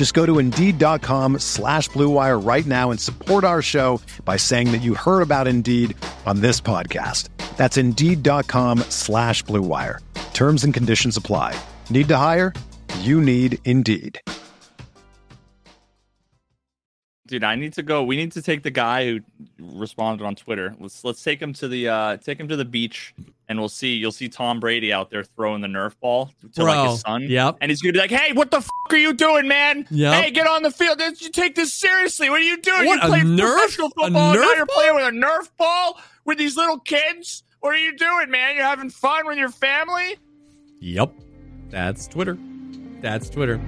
Just go to Indeed.com slash BlueWire right now and support our show by saying that you heard about Indeed on this podcast. That's Indeed.com slash BlueWire. Terms and conditions apply. Need to hire? You need Indeed. Dude, I need to go. We need to take the guy who responded on Twitter. Let's let's take him to the uh take him to the beach and we'll see you'll see Tom Brady out there throwing the Nerf ball to like his son. yep. And he's gonna be like, Hey, what the f- are you doing, man? Yep. Hey, get on the field. Don't You take this seriously. What are you doing? What, you a play Nerf? professional A football. now you're playing with a Nerf ball with these little kids. What are you doing, man? You're having fun with your family? Yep. That's Twitter. That's Twitter.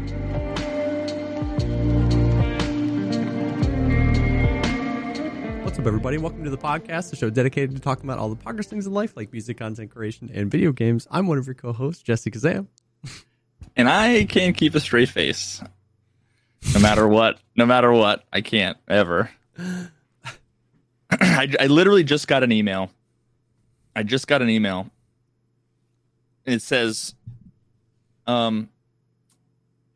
What's up, everybody? Welcome to the podcast, the show dedicated to talking about all the progress things in life, like music, content creation, and video games. I'm one of your co-hosts, Jesse Kazam. And I can't keep a straight face. No matter what. No matter what. I can't ever. I, I literally just got an email. I just got an email. And it says, um,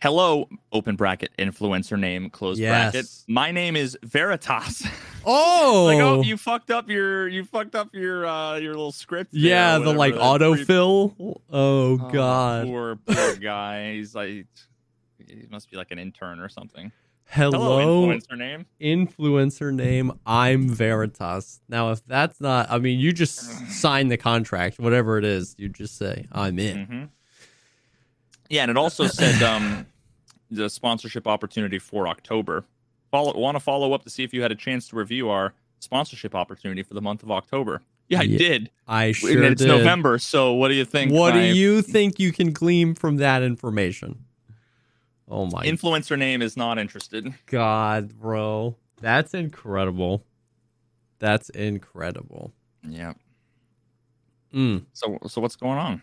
hello, open bracket, influencer name, close Yes. bracket. My name is Veritas. Oh, like, oh, you fucked up your, you fucked up your, uh, your little script. yeah, the like autofill. Oh, Oh, God. Poor, poor guy. He's like, he must be like an intern or something. Hello, Hello, influencer name. influencer name. I'm Veritas. Now, if that's not, I mean, you just sign the contract, whatever it is. You just say, "I'm in." hmm Yeah, and it also said um, the sponsorship opportunity for October. Follow, want to follow up to see if you had a chance to review our sponsorship opportunity for the month of October. Yeah, I Yeah, did. I sure and it's did. November, so what do you think? What do you think you can glean from that information? Oh my influencer name is not interested? god, bro. That's incredible. That's incredible. Yeah. Mm. So, so what's going on?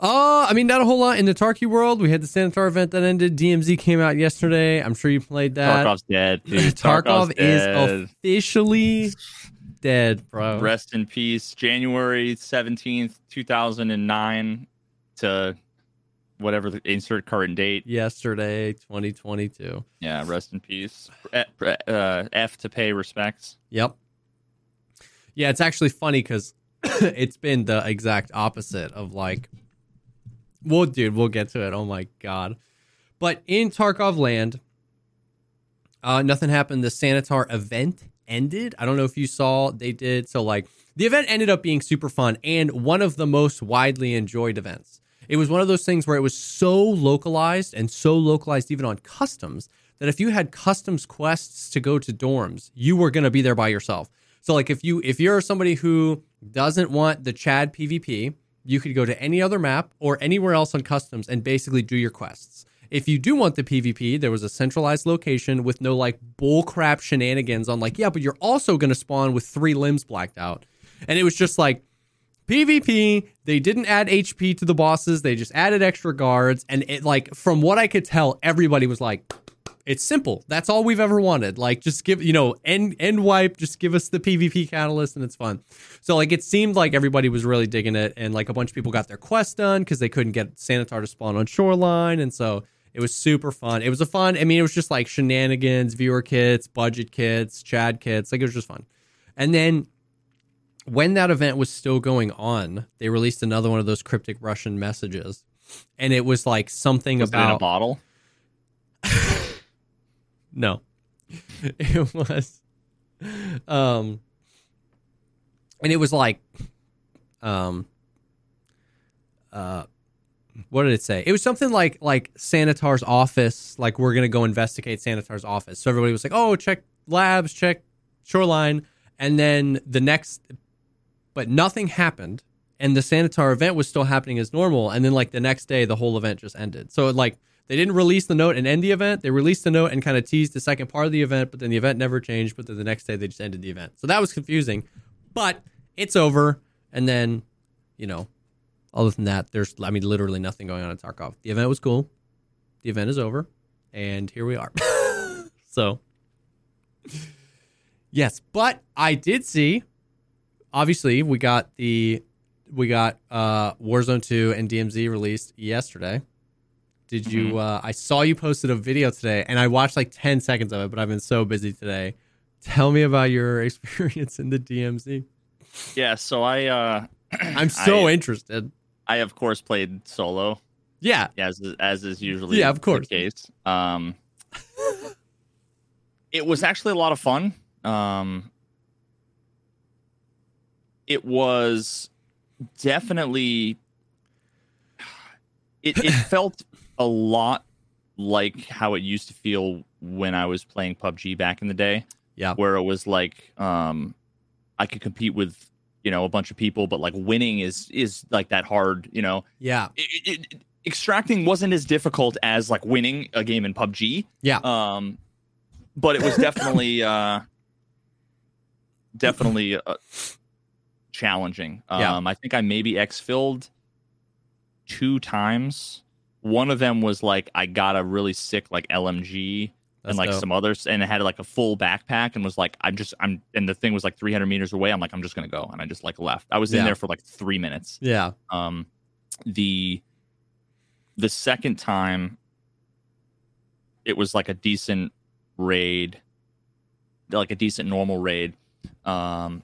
Uh, I mean, not a whole lot in the Tarky world. We had the Sanitar event that ended. DMZ came out yesterday. I'm sure you played that. Tarkov's dead, dude. Tarkov Tarkov's is officially dead, bro. Rest in peace. January 17th, 2009 to whatever the insert current date. Yesterday, 2022. Yeah, rest in peace. Eh, Uh, F to pay respects. Yep. Yeah, it's actually funny because it's been the exact opposite of like, well, dude, we'll get to it. Oh my god! But in Tarkov land, uh, nothing happened. The Sanitar event ended. I don't know if you saw they did. So like, the event ended up being super fun and one of the most widely enjoyed events. It was one of those things where it was so localized and so localized even on customs that if you had customs quests to go to dorms, you were going to be there by yourself. So like if you if you're somebody who doesn't want the Chad PvP, you could go to any other map or anywhere else on customs and basically do your quests. If you do want the PvP, there was a centralized location with no like bullcrap shenanigans on like, yeah, but you're also going to spawn with three limbs blacked out. And it was just like PvP, they didn't add HP to the bosses, they just added extra guards and it like from what I could tell everybody was like it's simple. That's all we've ever wanted. Like just give, you know, end end wipe, just give us the PvP catalyst and it's fun. So like it seemed like everybody was really digging it and like a bunch of people got their quest done cuz they couldn't get Sanitar to spawn on Shoreline and so it was super fun. It was a fun, I mean it was just like shenanigans, viewer kits, budget kits, Chad kits, like it was just fun. And then when that event was still going on, they released another one of those cryptic Russian messages. And it was like something Was it in a bottle? No. It was um and it was like, um, uh, what did it say? It was something like like Sanitar's office. Like we're gonna go investigate Sanitar's office. So everybody was like, "Oh, check labs, check shoreline," and then the next, but nothing happened, and the Sanitar event was still happening as normal. And then like the next day, the whole event just ended. So it like they didn't release the note and end the event. They released the note and kind of teased the second part of the event, but then the event never changed. But then the next day they just ended the event. So that was confusing. But it's over, and then you know other than that, there's, I mean, literally nothing going on in Tarkov. The event was cool. The event is over, and here we are. so, yes, but I did see. Obviously, we got the we got uh, Warzone 2 and DMZ released yesterday. Did you? Mhm. Uh, I saw you posted a video today, and I watched like ten seconds of it, but I've been so busy today. Tell me about your experience in the DMZ. Yeah, so I uh I'm so I, interested. I of course played solo Yeah, as as is usually Yeah, of course. the case. Um it was actually a lot of fun. Um it was definitely it, it felt a lot like how it used to feel when I was playing PUBG back in the day. Yeah. Where it was like um I could compete with, you know, a bunch of people, but like winning is is like that hard, you know. yeah, It, it, it- extracting wasn't as difficult as like winning a game in PUBG. yeah. Um, but it was definitely uh, definitely uh, challenging. Yeah. Um, I think I maybe exfilled two times. One of them was like I got a really sick like LMG That's and like dope. some others, and it had like a full backpack, and was like I'm just I'm and the thing was like 300 meters away. I'm like I'm just gonna go, and I just like left. I was in there for like three minutes Yeah. um the the second time it was like a decent raid like a decent normal raid um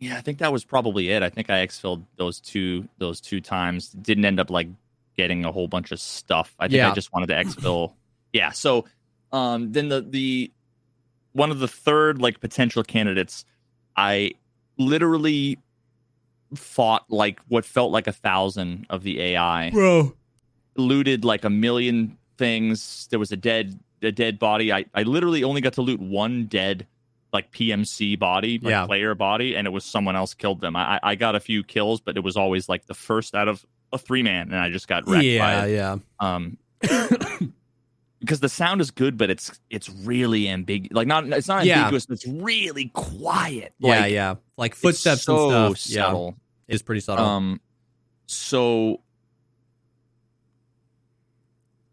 yeah i think that was probably it i think i exfilled those two those two times didn't end up like getting a whole bunch of stuff i think Yeah. i just wanted to exfil yeah so um then the the one of the third like potential candidates i literally fought like what felt like a thousand of the AI, Bro. looted like a million things. There was a dead a dead body. I, I literally only got to loot one dead like PMC body, like Yeah. player body, and it was someone else killed them. I I got a few kills, but it was always like the first out of a three man, and I just got wrecked by Yeah, it. yeah. Um because the sound is good, but it's it's really ambiguous. Like not it's not Yeah. ambiguous, but it's really quiet. Yeah, Like, yeah. Like it's footsteps so and stuff. subtle. Yeah. Is pretty subtle. Um, so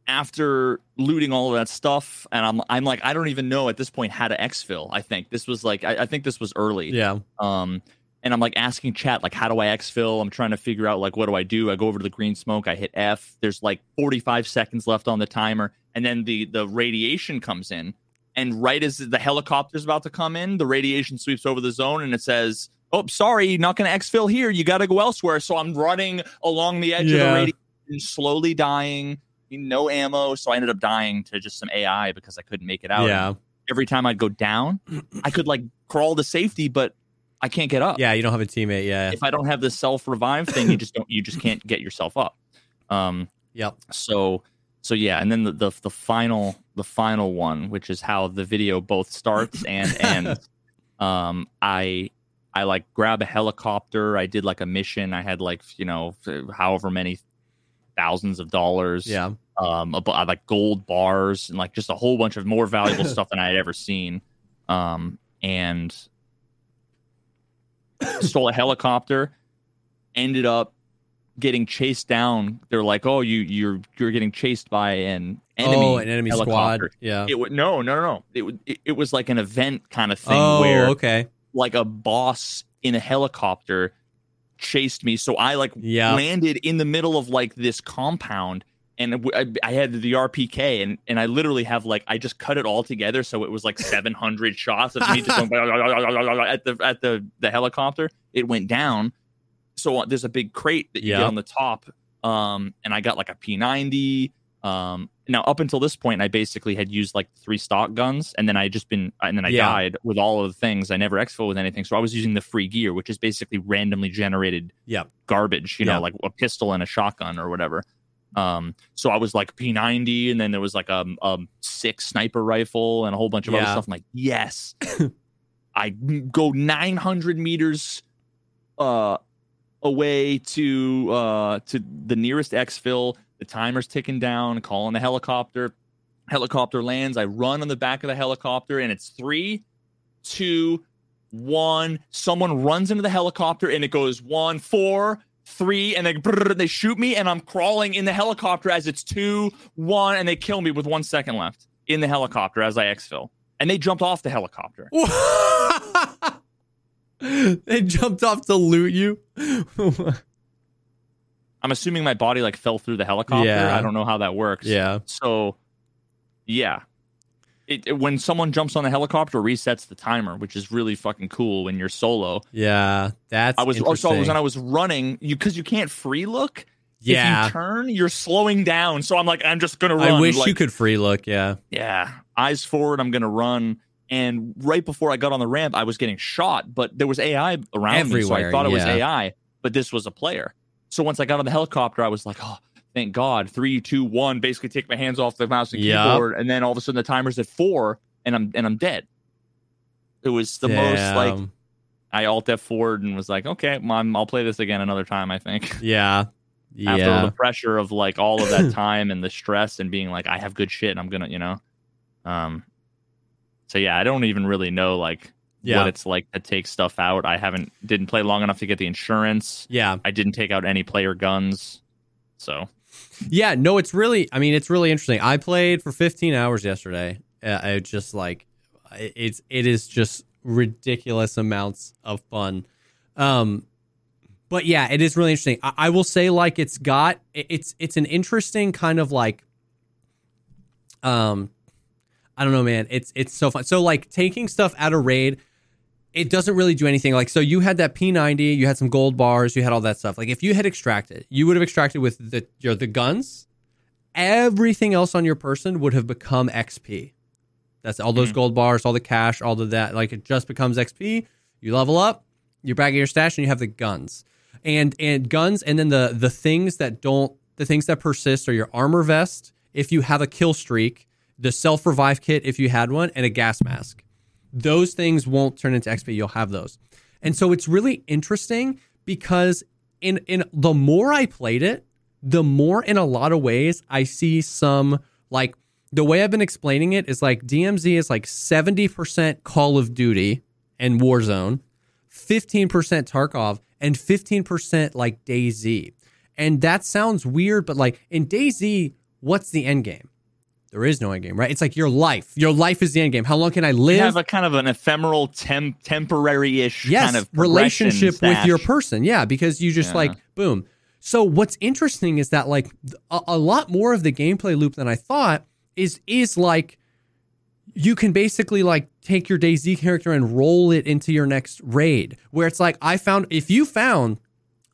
after looting all of that stuff, and I'm I'm like I don't even know at this point how to exfil. I think this was like I, I think this was early. yeah. Um, and I'm like asking chat like how do I exfil? I'm trying to figure out like what do I do? I go over to the green smoke. I hit F. There's like 45 seconds left on the timer, and then the the radiation comes in. And right as the helicopter's about to come in, the radiation sweeps over the zone, and it says, "Oh, sorry, not going to exfil here. You got to go elsewhere." So I'm running along the edge of the radiation, slowly dying. No ammo, so I ended up dying to just some AI because I couldn't make it out. Yeah. Every time I'd go down, I could like crawl to safety, but I can't get up Yeah, you don't have a teammate. Yeah. if I don't have the self revive thing, you just don't you just can't get yourself up. Um Yep. so so yeah, and then the, the the final the final one, which is how the video both starts and ends. um I I like grab a helicopter, I did like a mission, I had like, you know, however many thousands of dollars Yeah. um bu- like gold bars and like just a whole bunch of more valuable stuff than I had ever seen. Um and stole a helicopter, ended up getting chased down. They're like, "Oh, you you're you're getting chased by an enemy." oh, an enemy helicopter. squad. Yeah. It would no, no, no, no. It would it, it was like an event kind of thing oh, where okay. like a boss in a helicopter chased me. So I like Yeah. landed in the middle of like this compound and I, I, had the RPK and, and I literally have like I just cut it all together so it was like 700 shots of me just going at the at the the helicopter. It went down. So uh, there's a big crate that you Yeah. get on the top um and I got like a P90 Um, now up until this point, I basically had used like three stock guns, and then I just been, and then I Yeah. died with all of the things. I never exfil with anything, so I was using the free gear, which is basically randomly generated Yep. garbage, you Yeah. know, like a pistol and a shotgun or whatever. Um, so I was like P90, and then there was like a, a six sniper rifle and a whole bunch of other stuff. I'm like, yes, I go 900 meters uh, away to uh, to the nearest exfil. The timer's ticking down. Calling the helicopter. Helicopter lands. I run on the back of the helicopter, and it's three, two, one. Someone runs into the helicopter, and it goes one, four, three, and they they shoot me, and I'm crawling in the helicopter as it's two, one, and they kill me with one second left in the helicopter as I exfil. And they jumped off the helicopter. they jumped off to loot you. I'm assuming my body like fell through the helicopter. Yeah. I don't know how that works. yeah. So, yeah. It, it- when someone jumps on the helicopter, resets the timer, which is really fucking cool when you're solo. Yeah. That's I was oh, also interesting. when I was running, you because you can't free look. If yeah. you turn, you're slowing down. So I'm like, I'm just gonna run. I wish like, you could free look. Yeah. Yeah, eyes forward. I'm gonna run. And right before I got on the ramp, I was getting shot, but there was AI around me, so I thought it was. AI, but this was a player. So once I got on the helicopter, I was like, oh, thank God. Three, two, one. Basically, take my hands off the mouse and keyboard, and then all of a sudden the timer's at four, and I'm and I'm dead. It was the most like I alt F forward and was like, okay, mom, I'll play this again another time. I think Yeah. after Yeah. the pressure of like all of that time and the stress and being like, I have good shit, and I'm gonna, you know, um. So yeah, I don't even really know like Yeah. what it's like to take stuff out. I haven't didn't play long enough to get the insurance. Yeah. I didn't take out any player guns, so Yeah, no, it's really. I mean, it's really interesting. I played for 15 hours yesterday. Uh, I just like it's it is just ridiculous amounts of fun. Um, but yeah, it is really interesting. I, I will say, like, it's got it's it's an interesting kind of like, um, I don't know, man. It's it's so fun. So like taking stuff out of raid. It doesn't really do anything. Like, so you had that P90, you had some gold bars, you had all that stuff. Like, if you had extracted, you would have extracted with the your, the guns. Everything else on your person would have become XP. That's all those Mhm. gold bars, all the cash, all of that. Like, it just becomes XP. You level up, you're back at your stash, and you have the guns. And and guns, and then the the things that don't, the things that persist are your armor vest. If you have a kill streak, the self revive kit if you had one, and a gas mask those things won't turn into XP. You'll have those. And so it's really interesting because in in the more I played it, the more in a lot of ways I see some like the way I've been explaining it is like DMZ is like 70% Call of Duty and Warzone, 15% Tarkov, and 15% like DayZ. And that sounds weird, but like in DayZ, what's the end game? There is no end game, right? It's like your life. Your life is the end game. How long can I live? you have a kind of an ephemeral, temp, temporary-ish yes, kind of relationship with your person. Yeah, because you just Yeah. like boom. So what's interesting is that like a, a lot more of the gameplay loop than I thought is is like you can basically like take your DayZ character and roll it into your next raid. Where it's like I found if you found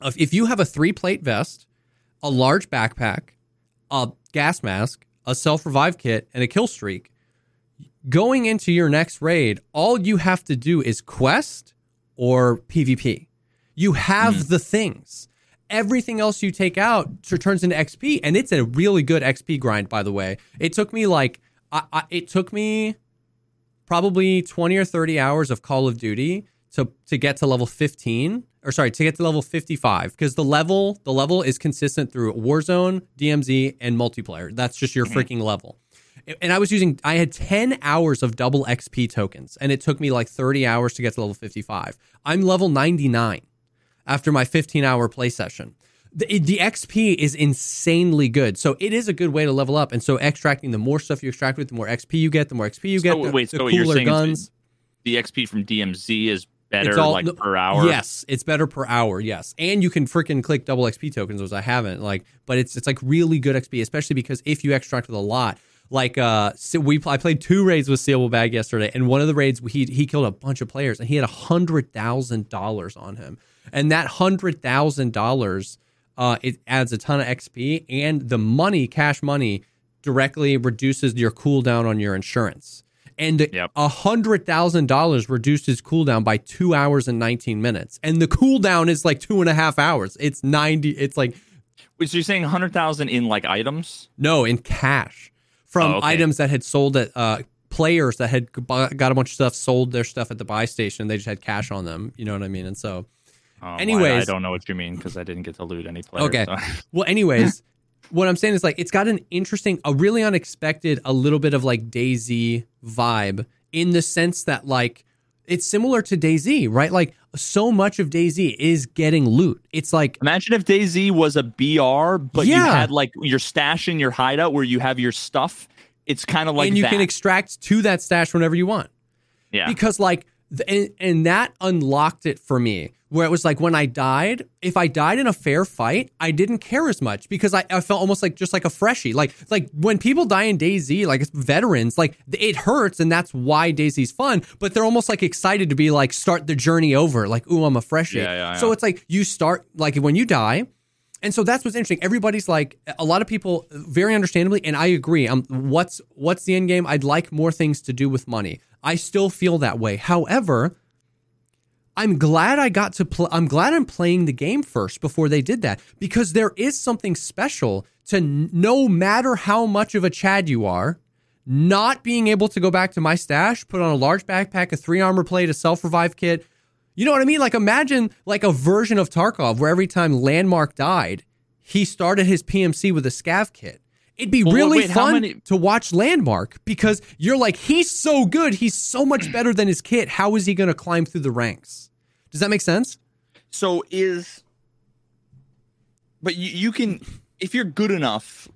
if if you have a three plate vest, a large backpack, a gas mask, a self revive kit, and a kill streak, going into your next raid, all you have to do is quest or PvP. You have mm-hmm. the things. Everything else you take out turns into XP, and it's a really good XP grind. By the way, it took me like I, I, it took me probably twenty or thirty hours of Call of Duty to to get to level fifteen, or sorry, to get to level fifty five, because the level the level is consistent through Warzone, DMZ, and multiplayer. That's just your mm-hmm. freaking level and I was using I had 10 hours of double XP tokens and it took me like 30 hours to get to level 55. I'm level 99 after my 15 hour play session. The, the XP is insanely good. So it is a good way to level up. And so extracting the more stuff you extract with, the more XP you get, the more XP you get, So the, wait, the so you're cooler guns. the XP from DMZ is better It's all- like no, per hour. Yes, it's better per hour. Yes, and you can freaking click double XP tokens, which I haven't. Like, but it's it's like really good XP, especially because if you extract with a lot, like uh, so we I played two raids with Sealable Bag yesterday, and one of the raids he he killed a bunch of players, and he had a hundred thousand dollars on him, and that hundred thousand dollars. Uh, it adds a ton of XP and the money, cash money, directly reduces your cooldown on your insurance. And a Yep. hundred thousand dollars reduced his cooldown by two hours and nineteen minutes. And the cooldown is like two and a half hours. It's ninety. It's like Wait, so you're saying 100,000 in like items? no in cash from Oh, okay. items that had sold at uh, players that had got a bunch of stuff, sold their stuff at the buy station. They just had cash on them. You know what I mean? And so Oh, well, I- I don't know what you mean because I didn't get to loot any players. Okay. so- Well, anyways, what I'm saying is like it's got an interesting, a really unexpected, a little bit of like DayZ vibe in the sense that like it's similar to DayZ, right? Like so much of DayZ is getting loot. It's like Imagine if DayZ was a BR, but you had like your stash in your hideout where you have your stuff. It's kind of like and you that. can extract to that stash whenever you want. yeah. because like and, and that unlocked it for me where it was like when i died if i died in a fair fight i didn't care as much because i, I felt almost like just like a freshie like like when people die in DayZ like it's veterans like it hurts and that's why DayZ's fun but they're almost like excited to be like start the journey over like ooh i'm a freshie Yeah, yeah, so it's like you start like when you die and so that's what's interesting. Everybody's like a lot of people, very understandably, and I agree. Um, what's what's the end game? I'd like more things to do with money. I still feel that way. However, I'm glad I got to play. I'm glad I'm playing the game first before they did that because there is something special to n- no matter how much of a Chad you are, not being able to go back to my stash, put on a large backpack, a three armor plate, a self revive kit. You know what I mean? Like imagine like a version of Tarkov where every time Landmark died, he started his PMC with a scav kit. It'd be Well, really wait, fun many- to watch Landmark because you're like, he's so good. He's so much better than his kit. How is he going to climb through the ranks? Does that make sense? So is, but you, you can if you're good enough,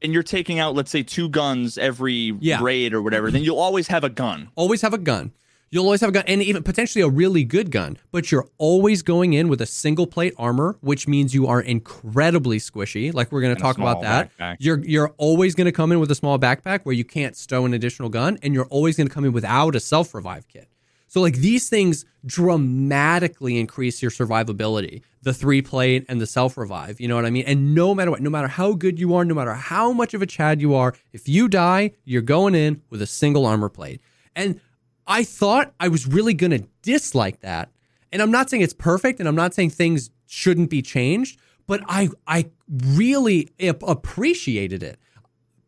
and you're taking out let's say two guns every Yeah. raid or whatever, then you'll always have a gun. Always have a gun. You'll always have a gun and even potentially a really good gun, but you're always going in with a single plate armor, which means you are incredibly squishy. Like we're going to talk about that. backpack. You're you're always going to come in with a small backpack where you can't stow an additional gun, and you're always going to come in without a self revive kit. So like these things dramatically increase your survivability. The three plate and the self revive. You know what I mean? And no matter what, no matter how good you are, no matter how much of a Chad you are, if you die, you're going in with a single armor plate. And I thought I was really going to dislike that. And I'm not saying it's perfect and I'm not saying things shouldn't be changed, but I I really appreciated it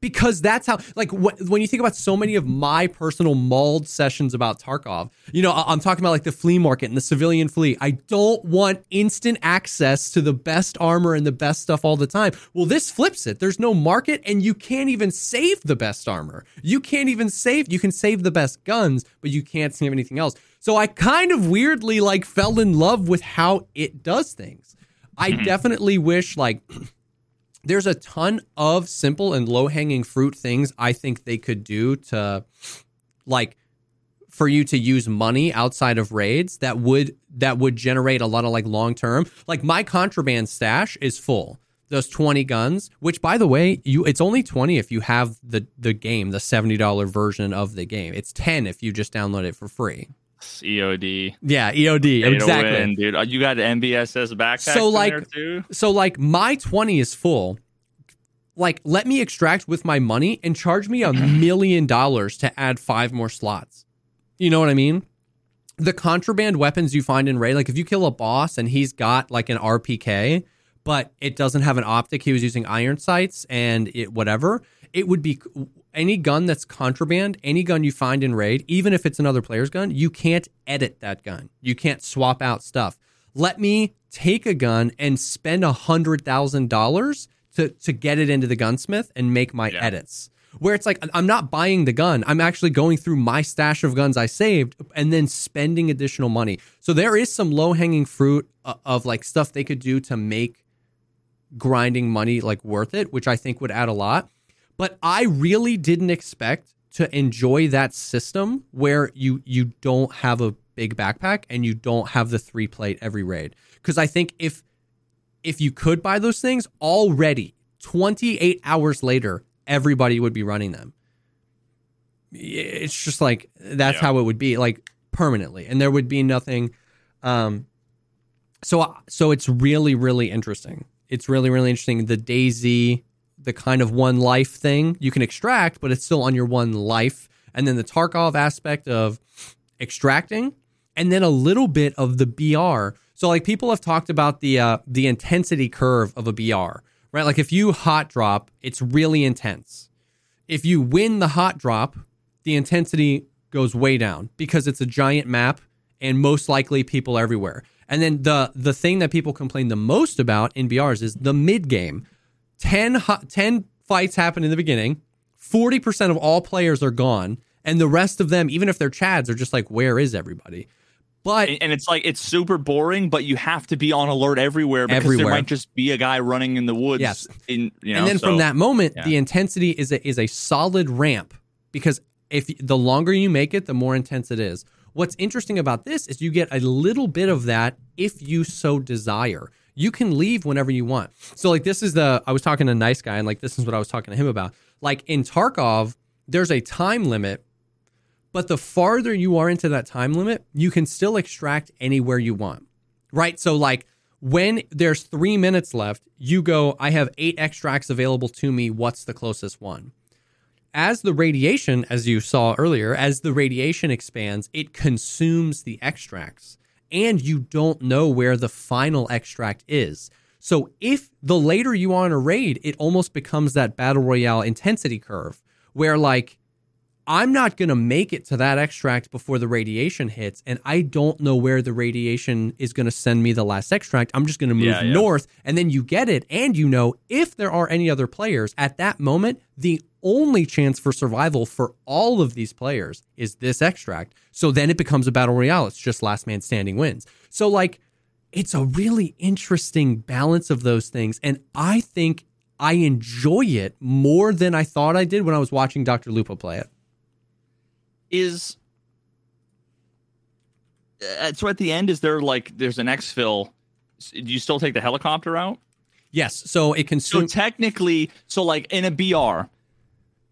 because that's how like wh- when you think about so many of my personal mauled sessions about Tarkov, you know, I- I'm talking about like the flea market and the civilian flea. I don't want instant access to the best armor and the best stuff all the time. Well, this flips it. There's no market and you can't even save the best armor. You can't even save you can save the best guns, but you can't save anything else. So I kind of weirdly like fell in love with how it does things. I mm-hmm. definitely wish like there's a ton of simple and low hanging fruit things I think they could do to like for you to use money outside of raids that would that would generate a lot of like long term like my contraband stash is full. Those 20 guns which by the way you it's only 20 if you have the the game the $70 version of the game. It's 10 if you just download it for free EOD. yeah eod exactly win, dude. Uh, You got MBSS backpacks So, like- there too. So like my 20 is full. Like let me extract with my money and charge me a million dollars to add five more slots. You know what I mean? The contraband weapons you find in raid, like if you kill a boss and he's got like an RPK, but it doesn't have an optic, he was using iron sights and it whatever, it would be any gun that's contraband, any gun you find in raid, even if it's another player's gun, you can't edit that gun. You can't swap out stuff. Let me take a gun and spend a hundred thousand dollars to to get it into the gunsmith and make my Yeah. edits. Where it's like I'm not buying the gun. I'm actually going through my stash of guns I saved and then spending additional money. So there is some low hanging fruit uh, of like stuff they could do to make grinding money like worth it, which I think would add a lot. But I really didn't expect to enjoy that system where you you don't have a big backpack and you don't have the three plate every raid. Because I think if if you could buy those things already, 28 hours later, everybody would be running them. It's just like that's Yeah. how it would be, like permanently, and there would be nothing. Um, so so it's really really interesting. It's really really interesting. The DayZ the kind of one life thing. You can extract, but it's still on your one life. And then the Tarkov aspect of extracting, and then a little bit of the BR. So like people have talked about the uh, the intensity curve of a BR, right? Like if you hot drop, it's really intense. If you win the hot drop, the intensity goes way down because it's a giant map and most likely people everywhere. And then the the thing that people complain the most about in BRs is the mid game. 10, 10 fights happen in the beginning. 40% of all players are gone. And the rest of them, even if they're Chads, are just like, where is everybody? But and, it's like it's super boring, but you have to be on alert everywhere because Everywhere. there might just be a guy running in the woods. Yes. In you know, and then so- from that moment, yeah. the intensity is a, is a solid ramp because if the longer you make it, the more intense it is. What's interesting about this is you get a little bit of that if you so desire. You can leave whenever you want. So like this is the I was talking to a nice guy and like this is what I was talking to him about. Like in Tarkov, there's a time limit, but the farther you are into that time limit, you can still extract anywhere you want. Right? So like when there's 3 minutes left, you go I have 8 extracts available to me, what's the closest one? as the radiation, as you saw earlier, as the radiation expands, it consumes the extracts, and you don't know where the final extract is. So, if the later you are in a raid, it almost becomes that battle royale intensity curve where, like, I'm not going to make it to that extract before the radiation hits, and I don't know where the radiation is going to send me the last extract. I'm just going to move Yeah, yeah. north, and then you get it, and you know if there are any other players at that moment, the only chance for survival for all of these players is this extract. So then it becomes a battle royale. It's just last man standing wins. So, like, it's a really interesting balance of those things, and I think I enjoy it more than I thought I did when I was watching Dr. Lupo play it. Is uh, so at the end is there like there's an exfil do you still take the helicopter out Yes, so it can so technically so like in a br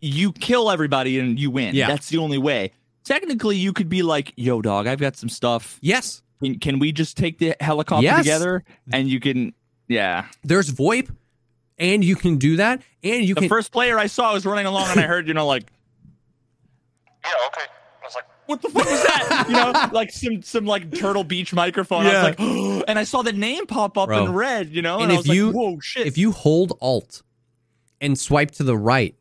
you kill everybody and you win Yeah. that's the only way technically you could be like yo dog i've got some stuff yes, can, can we just take the helicopter Yes. together and you can yeah there's VoIP, and you can do that, and you can the can. first player i saw was running along and i heard you know like Yeah, okay. I was like, what the fuck was that? You know, like some some like Turtle Beach microphone. I was like, and I saw the name pop up Bro. in red. You know, and, And I if was you- like, whoa, shit. if you hold Alt and swipe to the right,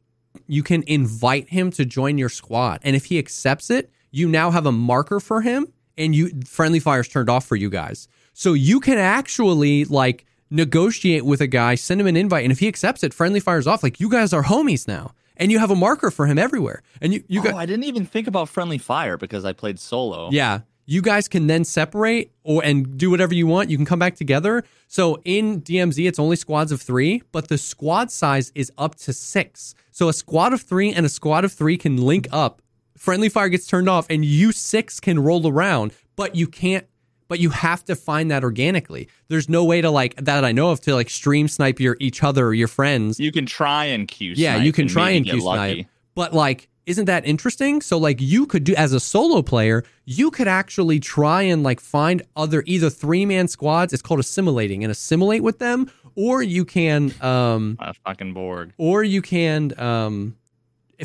you can invite him to join your squad, and if he accepts it, you now have a marker for him, and you friendly fire's turned off for you guys, so you can actually like negotiate with a guy, send him an invite, and if he accepts it, friendly fire's off. Like you guys are homies now, and you have a marker for him everywhere, and you you oh, got I didn't even think about friendly fire because I played solo. Yeah. You guys can then separate or and do whatever you want. You can come back together. So in DMZ, it's only squads of three, but the squad size is up to six. So a squad of three and a squad of three can link up. Friendly fire gets turned off, and you six can roll around, but you can't. But you have to find that organically. There's no way to like that I know of to like stream snipe your each other or your friends. You can try and Q. Yeah, you can try and get Q lucky. snipe. But like, isn't that interesting? So like you could do as a solo player, you could actually try and like find other either three man squads. It's called assimilating and assimilate with them, or you can um A fucking Borg. or you can um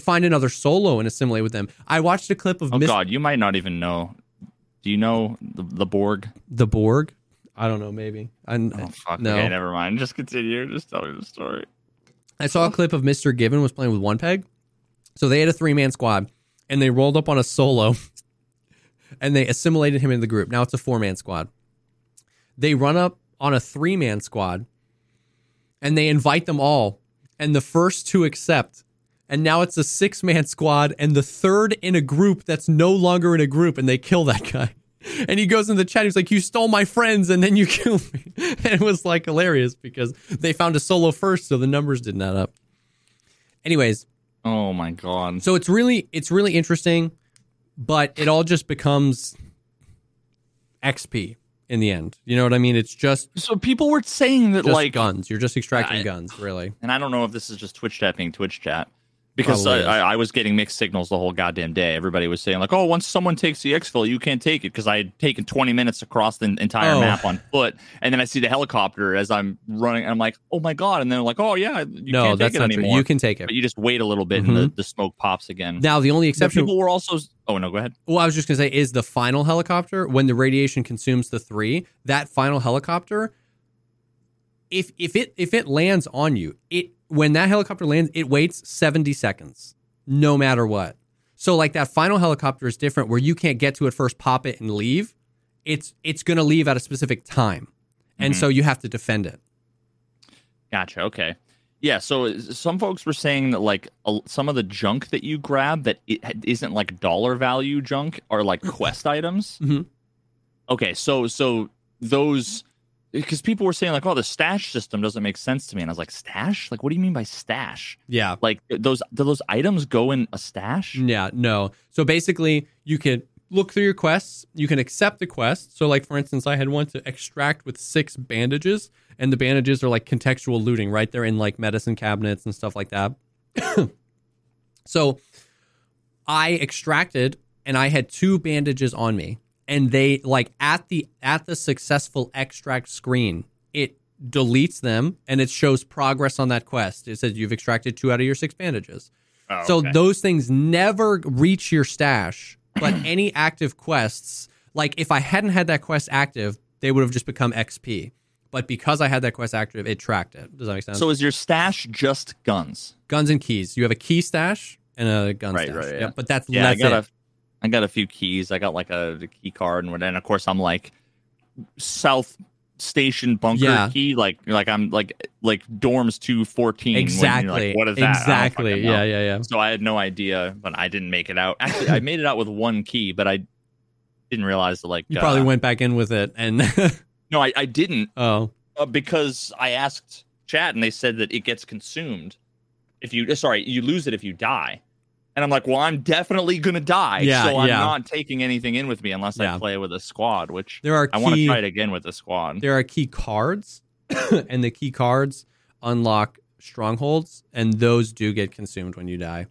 find another solo and assimilate with them. I watched a clip of Oh Mis- God, you might not even know. Do you know the, the Borg? the Borg. I don't know, maybe. I, Oh fuck. no. Okay, never mind. Just continue. Just tell me the story. I saw a clip of Mr. Given was playing with one peg. So they had a three man squad and they rolled up on a solo and they assimilated him into the group. Now it's a four man squad. They run up on a three man squad and they invite them all. And the first to accept. And now it's a six man squad and the third in a group that's no longer in a group and they kill that guy. And he goes in the chat. He's like, "You stole my friends, and then you killed me." And it was like hilarious because they found a solo first, so the numbers didn't add up. Anyways, Oh my God. so it's really it's really interesting, but it all just becomes XP in the end. You know what I mean? It's just So people were saying that like guns. You're just extracting I- guns, really. and I don't know if this is just Twitch chat being Twitch chat, because I, I, I was getting mixed signals the whole goddamn day. Everybody was saying like, "Oh, once someone takes the exfil, you can't take it," because I had taken 20 minutes across the entire Oh. map on foot, and then I see the helicopter as I'm running, and I'm like, "Oh my god!" And then they're like, "Oh yeah, you no, can't that's take it not anymore." true. You can take it. but you just wait a little bit, and mm-hmm. the, the smoke pops again. Now, the only But exception. people were also. Oh no, go ahead. Well, I was just gonna say is the final helicopter when the radiation consumes the three. That final helicopter, if if it if it lands on you, it when that helicopter lands, it waits seventy seconds, no matter what. So like that final helicopter is different, where you can't get to it first, pop it, and leave. It's it's gonna leave at a specific time, and Mhm. so you have to defend it. Gotcha. Okay. Yeah. So uh, some folks were saying that like a, some of the junk that you grab that it isn't like dollar value junk are like quest items. Mhm. Okay. So so those because people were saying like, oh, the stash system doesn't make sense to me, and I was like, stash? Like, what do you mean by stash? Yeah, Like those do those items go in a stash? Yeah, no. So basically, you can look through your quests. You can accept the quest. So, like for instance, I had one to extract with six bandages, and the bandages are like contextual looting, right? They're in like medicine cabinets and stuff like that. so, I extracted, and I had two bandages on me, and they like at the at the successful extract screen, it deletes them and it shows progress on that quest. It says you've extracted two out of your six bandages. Oh, So okay. those things never reach your stash, but any active quests, like if I hadn't had that quest active, they would have just become XP. But because I had that quest active, it tracked it. Does that make sense? so is your stash just guns? guns and keys. You have a key stash and a gun Right, stash. right, Yep, yeah. but that's Yeah, I that's got it. I got a few keys. I got like a, a key card, and and of course I'm like South Station bunker Yeah. key, like like I'm like like dorms two fourteen. exactly. Like, what is that? Exactly. know. Yeah, yeah, yeah. So I had no idea, but I didn't make it out. Actually, I made it out with one key, but I didn't realize that like You uh, probably went back in with it and No, I, I didn't oh, uh, because I asked chat and they said that it gets consumed if you sorry you lose it if you die. And I'm like, well, I'm definitely gonna die, Yeah, so I'm yeah. not taking anything in with me unless Yeah. I play with a squad. Which there are I want to try it again with a squad. there are key cards and the key cards unlock strongholds and those do get consumed when you die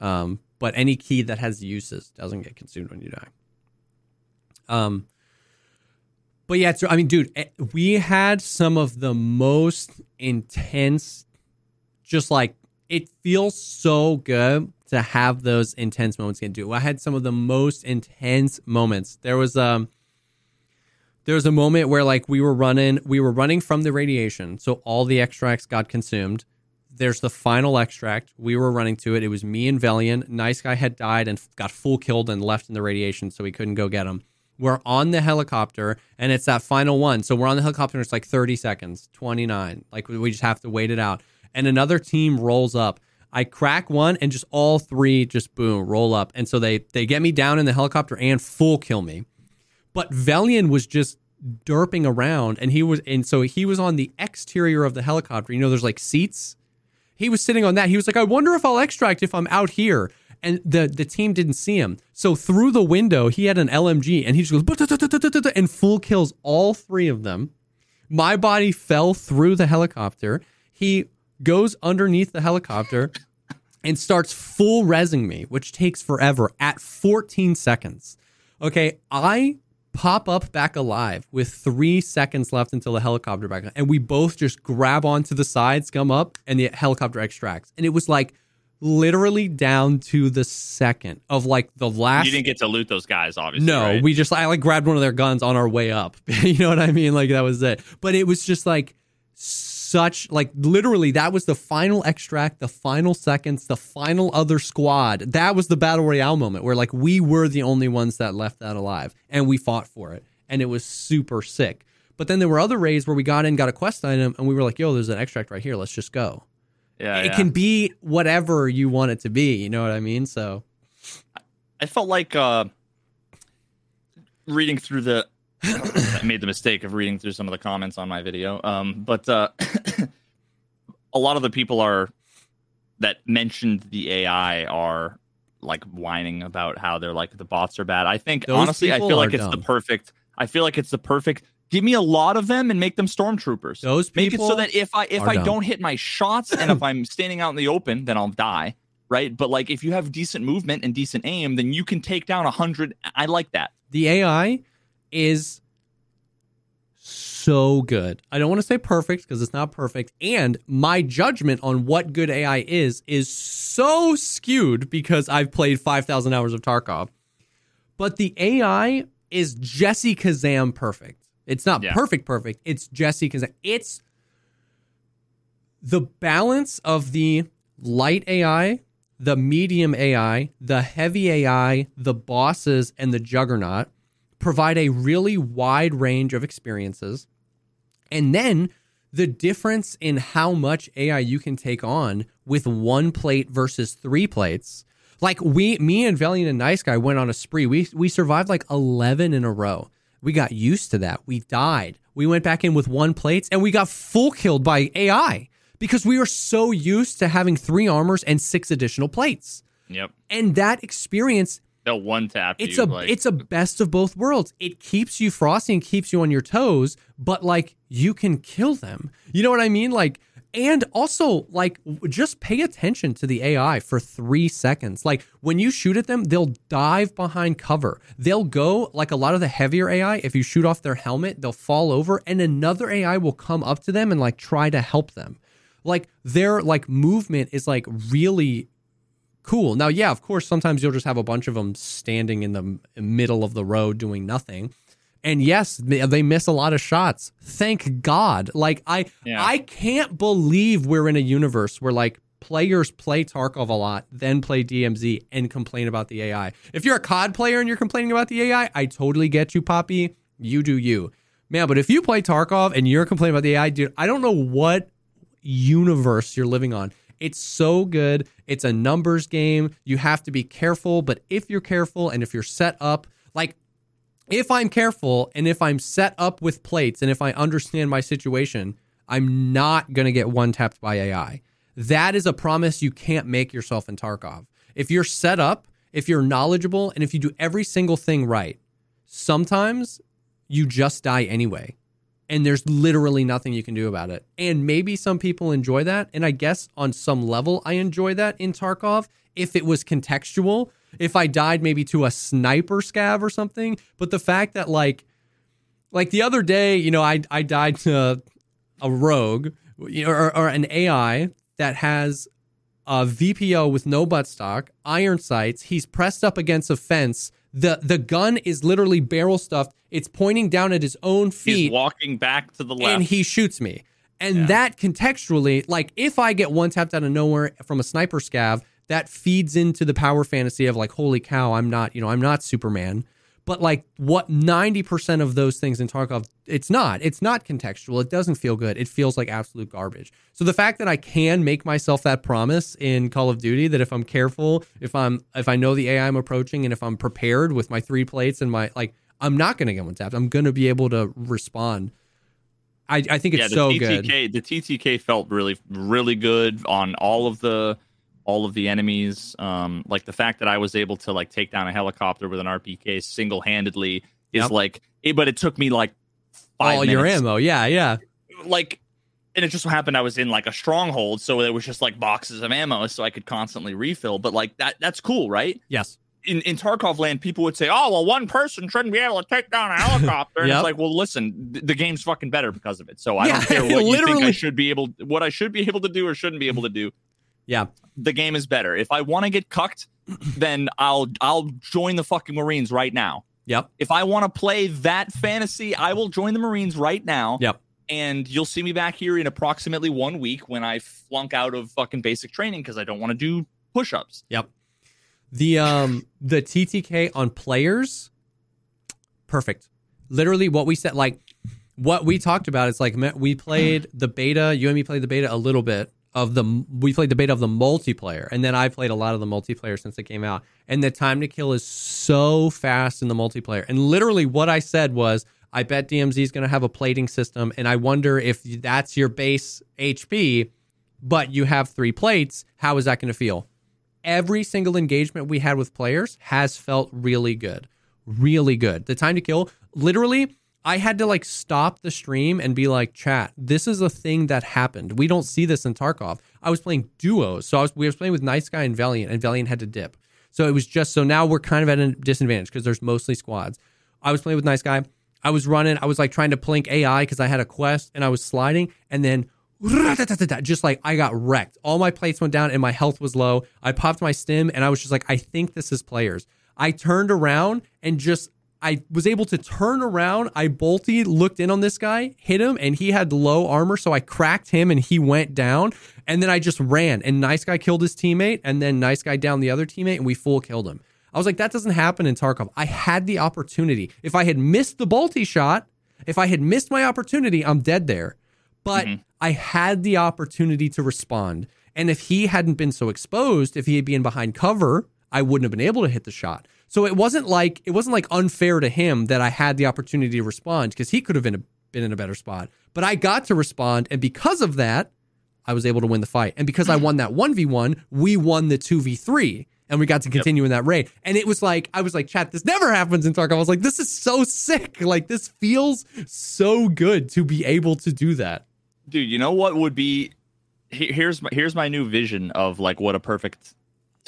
um, but any key that has uses doesn't get consumed when you die um, but yeah so, i mean dude eh, we had some of the most intense just like it feels so good to have those intense moments again. Dude i had some of the most intense moments. There was um there was a moment where like we were running we were running from the radiation so all the extracts got consumed. There's the final extract. We were running to it. It was me and velian nice guy had died and got full killed and left in the radiation so we couldn't go get him. We're on the helicopter and it's that final one. So we're on the helicopter and it's like 30 seconds 29 like we just have to wait it out. And another team rolls up i crack one and just all three just boom roll up and so they they get me down in the helicopter and full kill me but Velian was just derping around and he was and so he was on the exterior of the helicopter. You know, there's like seats. He was sitting on that. He was like, I wonder if I'll extract if I'm out here. And the the team didn't see him. So through the window, he had an LMG and he just goes and full kills all three of them. My body fell through the helicopter. He goes underneath the helicopter and starts full resing me, which takes forever at 14 seconds. Okay, I pop up back alive with three seconds left until the helicopter back, and we both just grab onto the sides, come up, and the helicopter extracts. And it was like literally down to the second of like the last. You didn't get to loot those guys, obviously. No, right? we just I like grabbed one of their guns on our way up. you know what I mean? Like that was it. But it was just like such like literally that was the final extract, the final seconds, the final other squad. That was the battle royale moment where like we were the only ones that left that alive and we fought for it and it was super sick. But then there were other raids where we got in, got a quest item, and we were like, "Yo, there's an extract right here. Let's just go." yeah, it yeah. can be whatever you want it to be. You know what I mean? So I felt like uh, reading through the. I made the mistake of reading through some of the comments on my video. Um, but uh, a lot of the people are that mentioned the AI are like whining about how they're like the bots are bad. I think Those honestly, I feel like it's the perfect. I feel like it's the perfect. Give me a lot of them and make them stormtroopers. those Make it so that if I if I dumb. don't hit my shots and if I'm standing out in the open, then I'll die. right? But like if you have decent movement and decent aim, then you can take down a hundred. I like that. The AI is so good. I don't want to say perfect because it's not perfect. And my judgment on what good AI is is so skewed because I've played 5,000 hours of Tarkov. But the AI is Jesse Kazam perfect. It's not Yeah. perfect, perfect. It's Jesse Kazam. It's the balance of the light AI, the medium AI, the heavy AI, the bosses, and the juggernaut provide a really wide range of experiences. And then the difference in how much AI you can take on with one plate versus three plates. Like we, me and Valiant and Nice Guy went on a spree. We we survived like eleven in a row. We got used to that. We died. We went back in with one plates and we got full killed by AI because we are so used to having three armors and six additional plates. Yep. And that experience They'll one tap it's you. a like, it's a best of both worlds. It keeps you frosty and keeps you on your toes, but like you can kill them. You know what I mean? Like and also like just pay attention to the AI for 3 seconds. Like when you shoot at them, they'll dive behind cover. They'll go like a lot of the heavier AI, if you shoot off their helmet, they'll fall over and another AI will come up to them and like try to help them. Like their like movement is like really cool. Now, yeah, of course, sometimes you'll just have a bunch of them standing in the middle of the road doing nothing. And yes, they miss a lot of shots. Thank God. Like I Yeah. I can't believe we're in a universe where like players play Tarkov a lot, then play DMZ and complain about the AI. If you're a COD player and you're complaining about the AI, I totally get you, Poppy. You do you. Man, but if you play Tarkov and you're complaining about the AI, dude, I don't know what universe you're living on. It's so good. It's a numbers game. You have to be careful, but if you're careful and if you're set up, like if I'm careful and if I'm set up with plates and if I understand my situation, I'm not going to get one tapped by AI. That is a promise you can't make yourself in Tarkov. If you're set up, if you're knowledgeable, and if you do every single thing right, sometimes you just die anyway and there's literally nothing you can do about it. And maybe some people enjoy that, and I guess on some level I enjoy that in Tarkov if it was contextual. If I died maybe to a sniper scav or something, but the fact that like like the other day, you know, I I died to a rogue or, or an AI that has a VPO with no buttstock, iron sights. He's pressed up against a fence. The the gun is literally barrel stuffed. It's pointing down at his own feet. he's walking back to the left. and he shoots me. And Yeah. that contextually, like if I get one tapped out of nowhere from a sniper scav, that feeds into the power fantasy of like, holy cow, I'm not, you know, I'm not Superman. But like what 90% of those things in Tarkov, it's not. It's not contextual. It doesn't feel good. It feels like absolute garbage. So the fact that I can make myself that promise in Call of Duty that if I'm careful, if I'm if I know the AI I'm approaching and if I'm prepared with my three plates and my like I'm not gonna get one tapped. I'm gonna be able to respond. I, I think it's yeah, the so TTK, good. the TTK felt really, really good on all of the, all of the enemies. Um, like the fact that I was able to like take down a helicopter with an RPK single handedly is Yep. like, it, but it took me like five All your ammo. Yeah, yeah. Like, and it just so happened I was in like a stronghold, so it was just like boxes of ammo, so I could constantly refill. But like that, that's cool, right? Yes. in, in Tarkov land, people would say, "Oh, well, one person shouldn't be able to take down a helicopter." And Yep. it's like, well, listen, th- the game's fucking better because of it. So I Yeah, don't care what you think I should be able, what I should be able to do or shouldn't be able to do. Yeah. The game is better. If I want to get cucked, then I'll I'll join the fucking Marines right now. Yep. If I want to play that fantasy, I will join the Marines right now. Yep. And you'll see me back here in approximately one week when I flunk out of fucking basic training because I don't want to do push-ups. Yep. The um the TTK on players, perfect. Literally, what we said, like what we talked about, is like we played the beta. You and me played the beta a little bit of the. We played the beta of the multiplayer, and then I played a lot of the multiplayer since it came out. And the time to kill is so fast in the multiplayer. And literally, what I said was, I bet DMZ is going to have a plating system, and I wonder if that's your base HP, but you have three plates. How is that going to feel? every single engagement we had with players has felt really good. Really good. The time to kill, literally, I had to like stop the stream and be like, chat, this is a thing that happened. We don't see this in Tarkov. I was playing duos. So I was we were playing with Nice Guy and Valiant, and Valiant had to dip. So it was just so now we're kind of at a disadvantage because there's mostly squads. I was playing with Nice Guy. I was running, I was like trying to plink AI because I had a quest and I was sliding, and then just like I got wrecked. All my plates went down and my health was low. I popped my stim and I was just like, I think this is players. I turned around and just I was able to turn around. I bolted, looked in on this guy, hit him, and he had low armor. So I cracked him and he went down. And then I just ran. And nice guy killed his teammate. And then nice guy down the other teammate and we full killed him. I was like, that doesn't happen in Tarkov. I had the opportunity. If I had missed the bolty shot, if I had missed my opportunity, I'm dead there. But mm-hmm. I had the opportunity to respond. And if he hadn't been so exposed, if he had been behind cover, I wouldn't have been able to hit the shot. So it wasn't like it wasn't like unfair to him that I had the opportunity to respond because he could have been a, been in a better spot. But I got to respond, and because of that, I was able to win the fight. And because I won that one v one, we won the two v three, and we got to continue yep. in that raid. And it was like I was like, chat, this never happens in Tarkov. I was like, this is so sick. Like this feels so good to be able to do that. Dude, you know what would be here's my here's my new vision of like what a perfect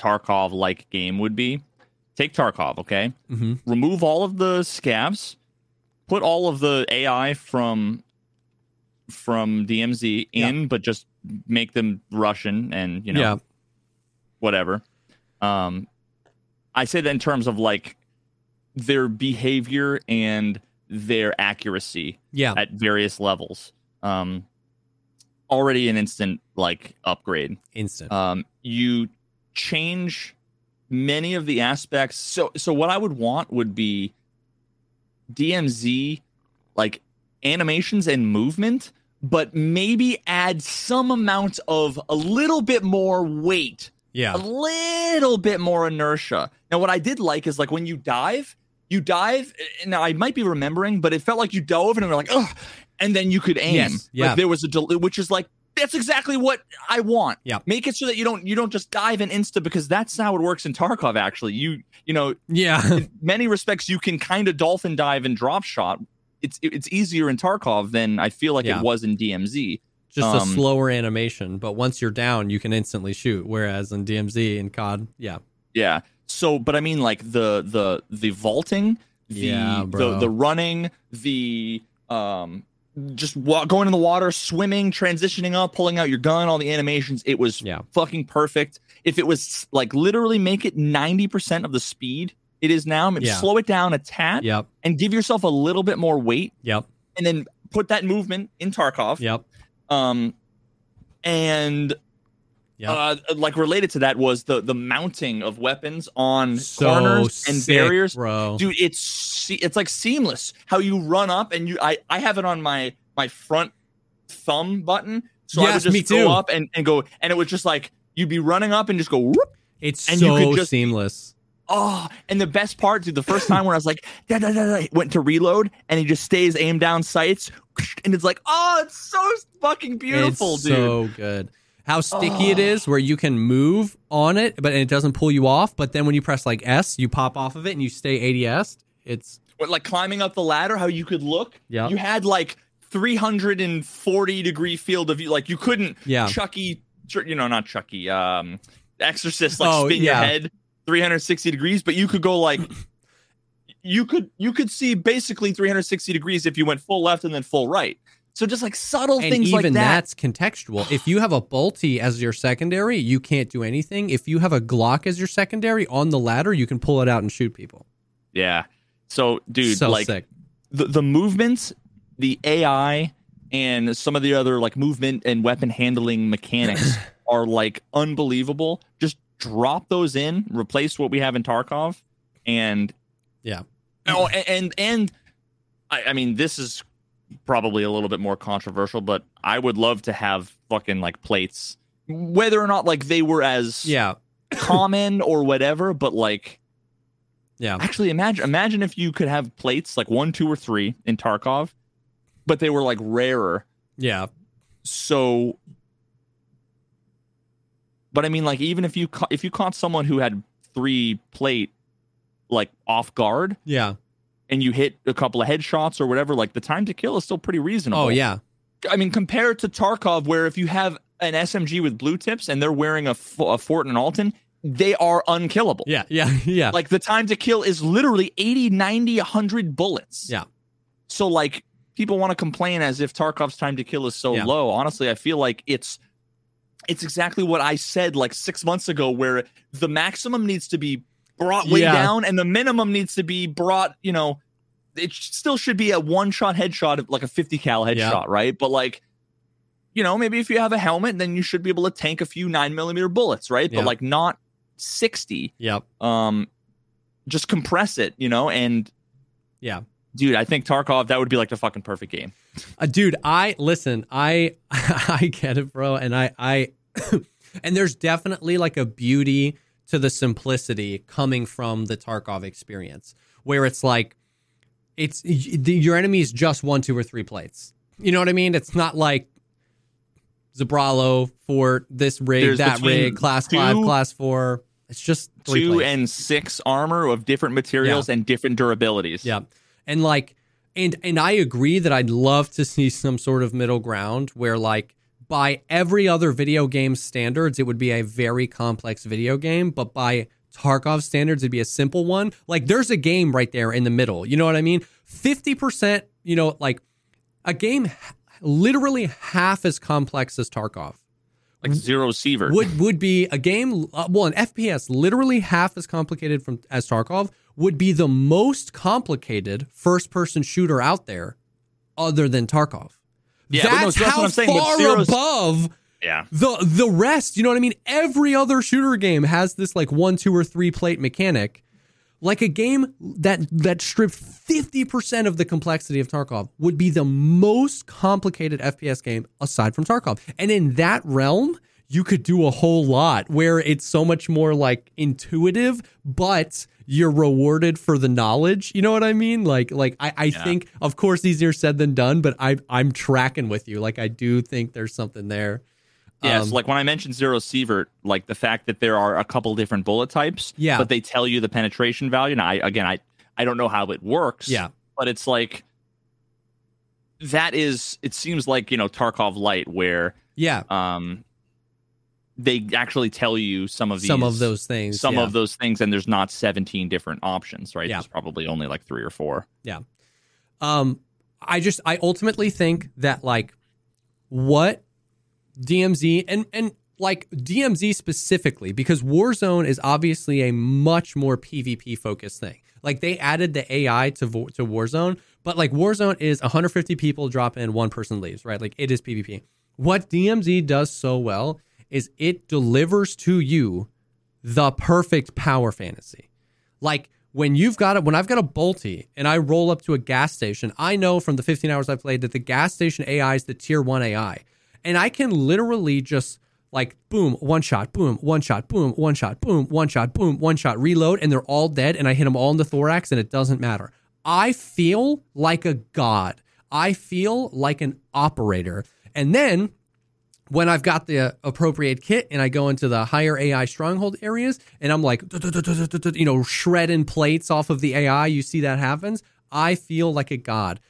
Tarkov like game would be take Tarkov, okay? Mm-hmm. Remove all of the scavs, put all of the AI from from DMZ in, yeah. but just make them Russian and you know yeah. whatever. Um, I say that in terms of like their behavior and their accuracy yeah. at various levels. Um, already an instant like upgrade. Instant. Um, you change many of the aspects. So so what I would want would be DMZ like animations and movement, but maybe add some amount of a little bit more weight. Yeah. A little bit more inertia. Now what I did like is like when you dive, you dive. Now I might be remembering, but it felt like you dove and you're like, oh, and then you could aim. Yes, yeah. Like there was a del- which is like that's exactly what I want. Yeah. Make it so that you don't you don't just dive in insta because that's how it works in Tarkov. Actually, you you know yeah. in many respects, you can kind of dolphin dive and drop shot. It's it's easier in Tarkov than I feel like yeah. it was in DMZ. Just um, a slower animation, but once you're down, you can instantly shoot. Whereas in DMZ and COD, yeah, yeah. So, but I mean, like the the the vaulting, the yeah, the, the running, the um just walk, going in the water, swimming, transitioning up, pulling out your gun, all the animations. It was yeah. fucking perfect. If it was like literally make it 90% of the speed it is now, yeah. slow it down a tad yep. and give yourself a little bit more weight. Yep. And then put that movement in Tarkov. Yep. Um, and Yep. Uh, like related to that was the the mounting of weapons on so corners and sick, barriers, bro. Dude, it's it's like seamless. How you run up and you I I have it on my my front thumb button, so yes, I would just me go too. up and and go, and it was just like you'd be running up and just go. Whoop, it's and so you could just, seamless. Oh, and the best part, dude, the first time where I was like, da, da, da, da, went to reload, and he just stays aimed down sights, and it's like, oh, it's so fucking beautiful, it's dude. So good how sticky oh. it is where you can move on it but it doesn't pull you off but then when you press like s you pop off of it and you stay ads it's like climbing up the ladder how you could look yeah you had like 340 degree field of view like you couldn't yeah chucky you know not chucky um exorcist like oh, spin yeah. your head 360 degrees but you could go like you could you could see basically 360 degrees if you went full left and then full right so just like subtle and things even like that. that's contextual. If you have a bolty as your secondary, you can't do anything. If you have a Glock as your secondary on the ladder, you can pull it out and shoot people. Yeah. So dude, so like sick. the the movements, the AI, and some of the other like movement and weapon handling mechanics are like unbelievable. Just drop those in, replace what we have in Tarkov, and yeah. Oh, and and, and I, I mean, this is probably a little bit more controversial, but I would love to have fucking like plates, whether or not like they were as yeah common or whatever. But like, yeah, actually, imagine imagine if you could have plates like one, two, or three in Tarkov, but they were like rarer. Yeah. So, but I mean, like, even if you ca- if you caught someone who had three plate, like off guard, yeah, and you hit a couple of headshots or whatever, like the time to kill is still pretty reasonable. Oh yeah, I mean, compared to Tarkov, where if you have an SMG with blue tips and they're wearing a, F- a Fort and Altyn, they are unkillable. yeah, yeah, yeah. Like the time to kill is literally 80, 90, 100 bullets. Yeah. So, like, people want to complain as if Tarkov's time to kill is so Yeah. low. Honestly, I feel like it's. It's exactly what I said like six months ago, where the maximum needs to be brought way Yeah. down and the minimum needs to be brought, you know, it still should be a one shot headshot, like a 50 cal headshot, Yeah. right? But like, you know, maybe if you have a helmet, then you should be able to tank a few nine millimeter bullets, right? Yeah. But like not 60. yep. Um, just compress it, you know, and Yeah. dude, I think Tarkov that would be like the fucking perfect game. Uh, dude, I listen. I I get it, bro, and I I and there's definitely like a beauty to the simplicity coming from the Tarkov experience, where it's like it's your enemy is just one, two, or three plates. You know what I mean? It's not like Zabralo for this rig, There's that rig, class two- five, class four. It's just three Two plates. and six armor of different materials and different durabilities. Yeah. And like and and I agree that I'd love to see some sort of middle ground where like by every other video game standards it would be a very complex video game, but by Tarkov standards it'd be a simple one. Like there's a game right there in the middle. You know what I mean? 50%, you know, like a game literally half as complex as Tarkov Like Zero Sievert. would would be a game uh, well an FPS literally half as complicated from as Tarkov would be the most complicated first person shooter out there other than Tarkov. Yeah, but no, that's that's how what I'm saying, far above yeah. the the rest, you know what I mean? Every other shooter game has this like one, two, or three plate mechanic. Like a game that that stripped fifty percent of the complexity of Tarkov would be the most complicated FPS game aside from Tarkov. And in that realm, you could do a whole lot where it's so much more like intuitive, but you're rewarded for the knowledge. You know what I mean? Like like I, I think of course easier said than done, but I I'm tracking with you. Like I do think there's something there. Yeah, Um, so like when I mentioned Zero Sievert, like the fact that there are a couple different bullet types, Yeah. but they tell you the penetration value. And I again, I I don't know how it works. Yeah. but it's like that is. It seems like you know Tarkov Light, where Yeah. um they actually tell you some of these some of those things. some yeah. of those things, and there's not 17 different options, right? Yeah. There's probably only like three or four. Yeah. Um, I just I ultimately think that like what DMZ and and like DMZ specifically because Warzone is obviously a much more PvP focused thing. Like they added the AI to Vo- to Warzone, but like Warzone is 150 people drop in, one person leaves, right? Like it is PvP. What DMZ does so well is it delivers to you the perfect power fantasy. Like when you've got it, when I've got a bolty and I roll up to a gas station, I know from the 15 hours I've played that the gas station AI is the tier one AI. And I can literally just like boom, one shot, boom, one shot, boom, one shot, boom, one shot, boom, one shot, reload, and they're all dead, and I hit them all in the thorax, and it doesn't matter. I feel like a god. I feel like an operator. And then when I've got the uh, appropriate kit and I go into the higher AI stronghold areas and I'm like, you know, shredding plates off of the AI, you see that happens. I feel like a god.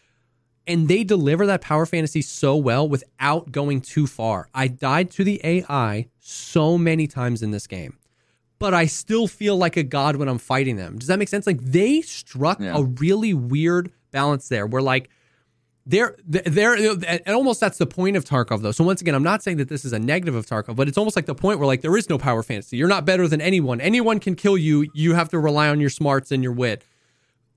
And they deliver that power fantasy so well without going too far. I died to the AI so many times in this game, but I still feel like a god when I'm fighting them. Does that make sense? Like they struck Yeah. a really weird balance there where like there, there, and almost that's the point of Tarkov, though. So once again, I'm not saying that this is a negative of Tarkov, but it's almost like the point where like there is no power fantasy. You're not better than anyone. Anyone can kill you. You have to rely on your smarts and your wit.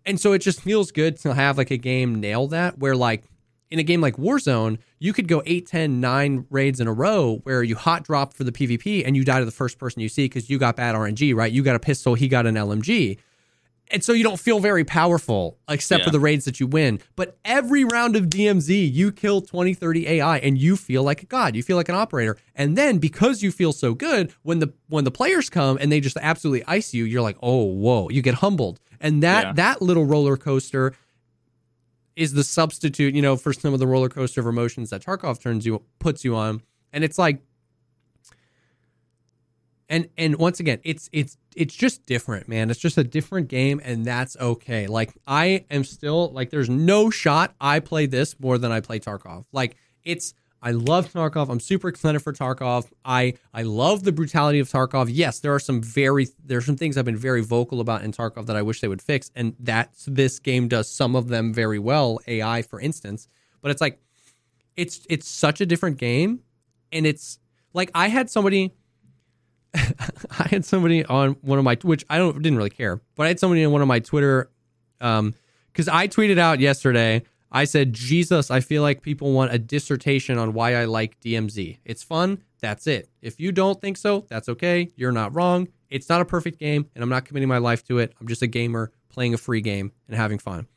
And so it just feels good to have like a game nail that where like in a game like Warzone, you could go 8, 10, 9 raids in a row where you hot drop for the PvP and you die to the first person you see because you got bad RNG, right? You got a pistol, he got an LMG. And so you don't feel very powerful except Yeah. for the raids that you win. But every round of DMZ, you kill 20, 30 AI and you feel like a god. You feel like an operator. And then because you feel so good, when the when the players come and they just absolutely ice you, you're like, "Oh, whoa." You get humbled. And that Yeah. that little roller coaster is the substitute, you know, for some of the roller coaster of emotions that Tarkov turns you puts you on. And it's like and and once again, it's it's it's just different, man. It's just a different game, and that's okay. Like I am still like, there's no shot I play this more than I play Tarkov. Like it's I love Tarkov. I'm super excited for Tarkov. I I love the brutality of Tarkov. Yes, there are some very there's some things I've been very vocal about in Tarkov that I wish they would fix, and that this game does some of them very well. AI, for instance, but it's like it's it's such a different game, and it's like I had somebody. I had somebody on one of my which I don't didn't really care, but I had somebody on one of my Twitter um because I tweeted out yesterday I said, Jesus, I feel like people want a dissertation on why I like DMZ. It's fun. That's it. If you don't think so, that's okay. You're not wrong. It's not a perfect game, and I'm not committing my life to it. I'm just a gamer playing a free game and having fun.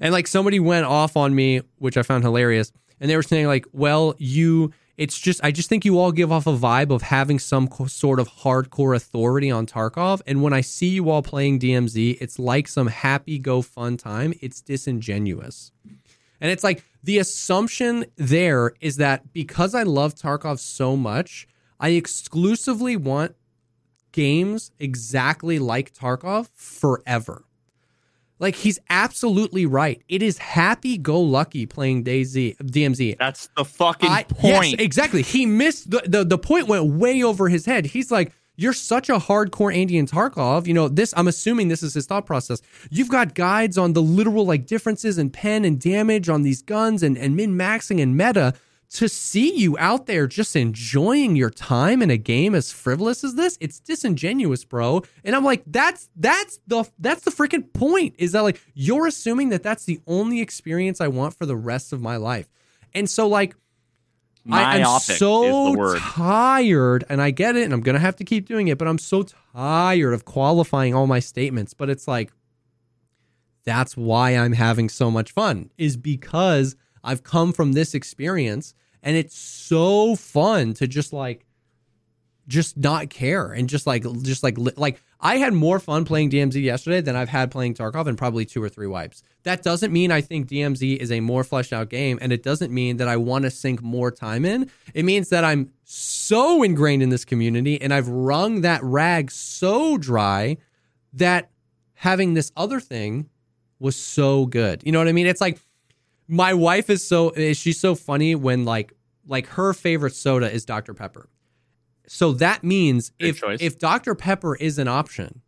And like somebody went off on me, which I found hilarious. And they were saying, like, well, you, it's just, I just think you all give off a vibe of having some co- sort of hardcore authority on Tarkov. And when I see you all playing DMZ, it's like some happy go fun time. It's disingenuous. And it's like the assumption there is that because I love Tarkov so much, I exclusively want games exactly like Tarkov forever. Like he's absolutely right. It is happy go lucky playing DayZ DMZ. That's the fucking I- point. Yes, exactly. He missed the, the the point went way over his head. He's like, you're such a hardcore Andy and Tarkov. You know, this I'm assuming this is his thought process. You've got guides on the literal like differences in pen and damage on these guns and, and min-maxing and meta. To see you out there just enjoying your time in a game as frivolous as this, it's disingenuous, bro. And I'm like, that's that's the that's the freaking point. Is that like you're assuming that that's the only experience I want for the rest of my life? And so like I am so is the word. tired, and I get it, and I'm gonna have to keep doing it, but I'm so tired of qualifying all my statements. But it's like that's why I'm having so much fun, is because I've come from this experience, and it's so fun to just like just not care and just like just like like I had more fun playing DMZ yesterday than I've had playing Tarkov in probably two or three wipes. That doesn't mean I think DMZ is a more fleshed out game, and it doesn't mean that I want to sink more time in. It means that I'm so ingrained in this community and I've wrung that rag so dry that having this other thing was so good. You know what I mean? It's like my wife is so she's so funny when like like her favorite soda is Dr Pepper. So that means Good if choice. if Dr Pepper is an option,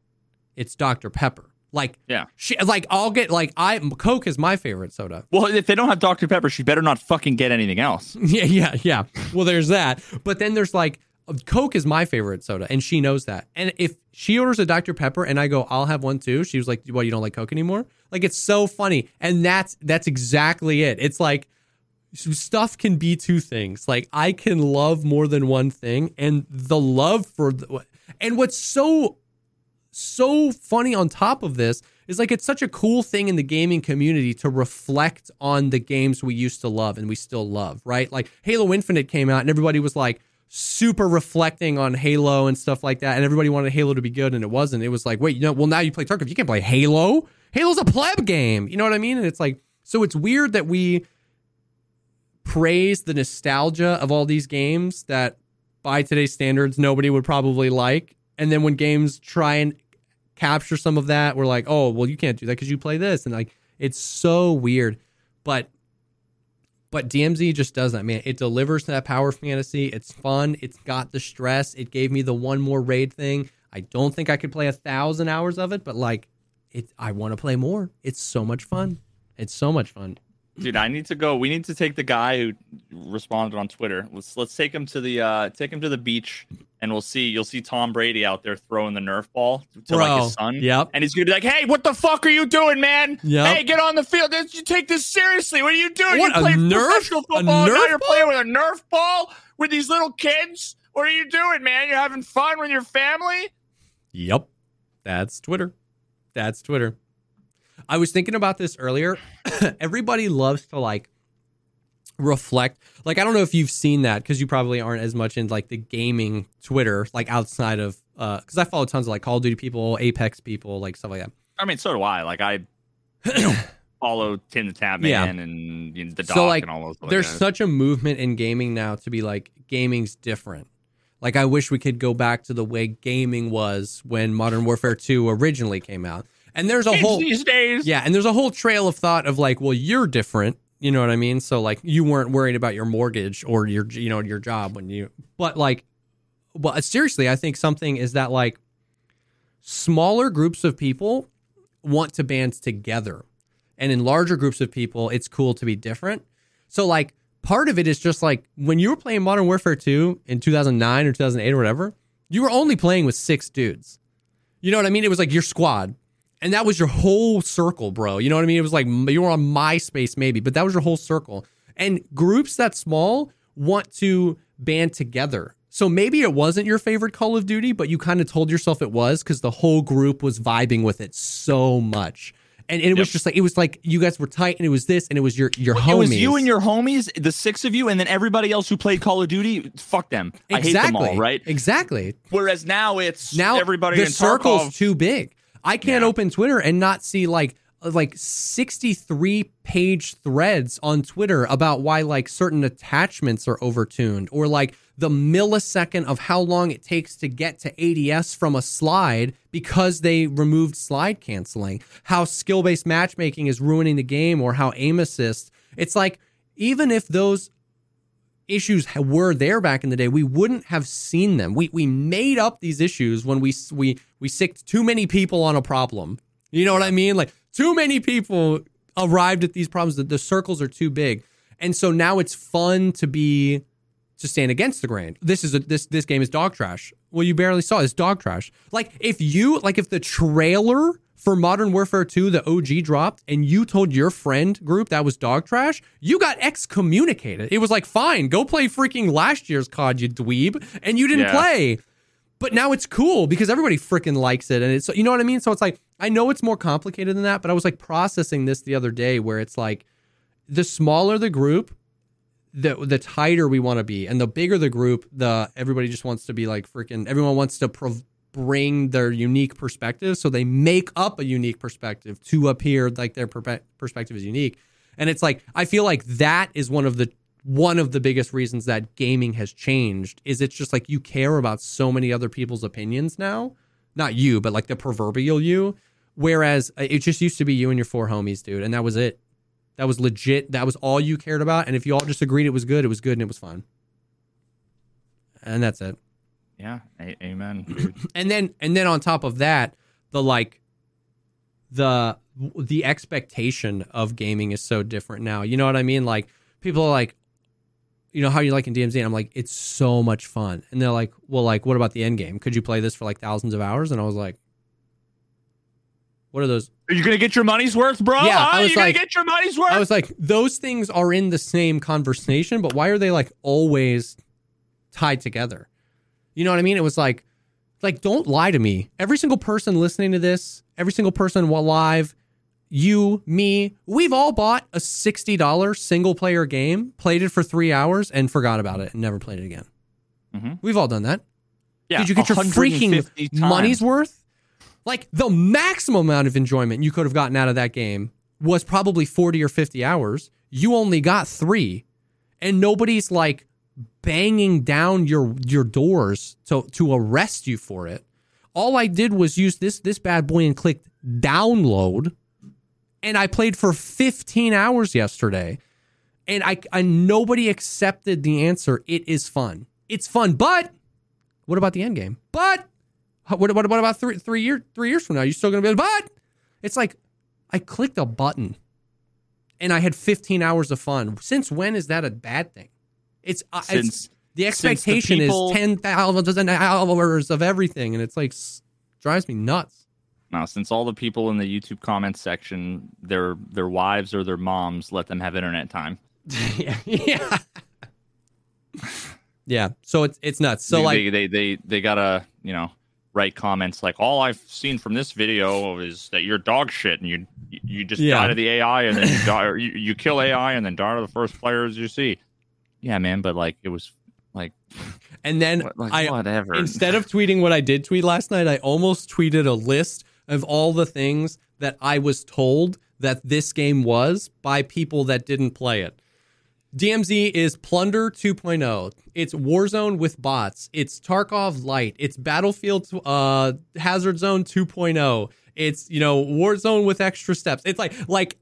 it's Dr Pepper. Like Yeah. she like I'll get like I Coke is my favorite soda. Well, if they don't have Dr. Pepper, she better not fucking get anything else. Yeah, yeah, yeah. Well, there's that. But then there's like Coke is my favorite soda, and she knows that. And if she orders a Dr. Pepper and I go, I'll have one too, she was like, What, you don't like Coke anymore? Like it's so funny. And that's that's exactly it. It's like stuff can be two things. Like I can love more than one thing, and the love for the, and what's so so funny on top of this is like it's such a cool thing in the gaming community to reflect on the games we used to love and we still love, right? Like Halo Infinite came out and everybody was like super reflecting on Halo and stuff like that, and everybody wanted Halo to be good and it wasn't. It was like, wait, you know, well now you play Tarkov, you can't play Halo. Halo's a pleb game, you know what I mean? And it's like, so it's weird that we praise the nostalgia of all these games that by today's standards nobody would probably like and then when games try and capture some of that we're like oh well you can't do that because you play this and like it's so weird but but DMZ just does that, man. It delivers that power fantasy. It's fun. It's got the stress. It gave me the one more raid thing. I don't think I could play a thousand hours of it, but like, it. I want to play more. It's so much fun. It's so much fun. Dude, I need to go. We need to take the guy who responded on Twitter. Let's let's take him to the uh take him to the beach and we'll see you'll see Tom Brady out there throwing the Nerf ball to like his son. yep. And he's gonna be like, Hey, what the fuck are you doing, man? Yep. Hey, get on the field. You take this seriously. What are you doing? What, you play Nerf- professional football. now you're playing with a Nerf ball with these little kids. What are you doing, man? You're having fun with your family? Yep. That's Twitter. That's Twitter. I was thinking about this earlier. Everybody loves to like reflect. Like I don't know if you've seen that because you probably aren't as much in like the gaming Twitter, like outside of uh because I follow tons of like Call of Duty people, Apex people, like stuff like that. I mean, so do I. Like I you know, follow TimTheTatman Yeah. and you know, the Doc So, like, and all those. There's that. such a movement in gaming now to be like gaming's different. Like I wish we could go back to the way gaming was when Modern Warfare 2 originally came out. And there's a Kids whole these days. yeah, and there's a whole trail of thought of like, well, you're different. You know what I mean? So like, you weren't worried about your mortgage or your you know your job when you. But like, well, uh, seriously, I think something is that like smaller groups of people want to band together, and in larger groups of people, it's cool to be different. So like, part of it is just like when you were playing Modern Warfare 2 in 2009 or 2008 or whatever, you were only playing with six dudes. You know what I mean? It was like your squad. And that was your whole circle, bro. You know what I mean? It was like you were on MySpace maybe, but that was your whole circle. And groups that small want to band together. So maybe it wasn't your favorite Call of Duty, but you kind of told yourself it was because the whole group was vibing with it so much. And it was Yep. just like it was like you guys were tight, and it was this, and it was your your homies. It was you and your homies, the six of you, and then everybody else who played Call of Duty. Fuck them. I hate them all, right? Exactly. Whereas now it's now everybody the in circle's Tarkov. too big. I can't Yeah. open Twitter and not see like uh, like 63 page threads on Twitter about why like certain attachments are overtuned or like the millisecond of how long it takes to get to ADS from a slide because they removed slide canceling. How skill-based matchmaking is ruining the game or how aim assist. It's like even if those issues were there back in the day, we wouldn't have seen them. We we made up these issues when we we we sicked too many people on a problem. You know what I mean? Like too many people arrived at these problems. That the circles are too big, and so now it's fun to be to stand against the grain. This is a this this game is dog trash. Well, you barely saw it. it's dog trash. Like if you like if the trailer for Modern Warfare 2, the OG dropped, and you told your friend group that was dog trash, you got excommunicated. It was like, fine, go play freaking last year's COD, you dweeb, and you didn't Yeah. play. But now it's cool because everybody freaking likes it, and it's you know what I mean. So it's like I know it's more complicated than that, but I was like processing this the other day where it's like the smaller the group, the the tighter we want to be, and the bigger the group, the everybody just wants to be like freaking. Everyone wants to prov- bring their unique perspective, so they make up a unique perspective to appear like their perpe- perspective is unique. And it's like I feel like that is one of the one of the biggest reasons that gaming has changed is it's just like you care about so many other people's opinions now. Not you, but like the proverbial you. Whereas uh, it just used to be you and your four homies, dude, and that was it. That was legit. That was all you cared about. And if you all just agreed it was good, it was good and it was fun. And that's it. Yeah, a- amen. And then and then on top of that, the like the the expectation of gaming is so different now. You know what I mean? Like people are like, you know how you like in DMZ? And I'm like, it's so much fun. And they're like, well, like, what about the end game? Could you play this for like thousands of hours? And I was like, what are those? Are you gonna get your money's worth, bro? Yeah, I Huh? was you gonna get your money's worth. I was like, those things are in the same conversation, but why are they like always tied together? You know what I mean? It was like, like don't lie to me. Every single person listening to this, every single person while live, you, me, we've all bought a sixty dollars single player game, played it for three hours, and forgot about it and never played it again. Mhm. We've all done that. yeah, Did you get your freaking times. money's worth? Like the maximum amount of enjoyment you could have gotten out of that game was probably 40 or 50 hours. You only got 3 and nobody's like banging down your your doors to to arrest you for it. All I did was use this this bad boy and clicked download and I played for 15 hours yesterday. And I, I nobody accepted the answer. It is fun. It's fun, but what about the end game? But what, what, what about three three year three years from now? You're still gonna be but it's like I clicked a button and I had 15 hours of fun. Since when is that a bad thing? It's, uh, it's Since the since the expectation people- is 10,000 hours of everything, and it's like s- drives me nuts. now, since all the people in the YouTube comments section, their their wives or their moms let them have internet time. yeah, yeah, yeah. So it's it's nuts. So they, like, they, they they they gotta you know write comments like all I've seen from this video is that you're dog shit and you you just Yeah. die to the AI and then you, die, or you, you kill AI and then die to the first players you see. Yeah, man, but like it was like, and then what, like I whatever. instead of tweeting what I did tweet last night, I almost tweeted a list of all the things that I was told that this game was by people that didn't play it. DMZ is Plunder 2.0. It's Warzone with bots. It's Tarkov Light. It's Battlefield uh, Hazard Zone 2.0. It's you know Warzone with extra steps. It's like like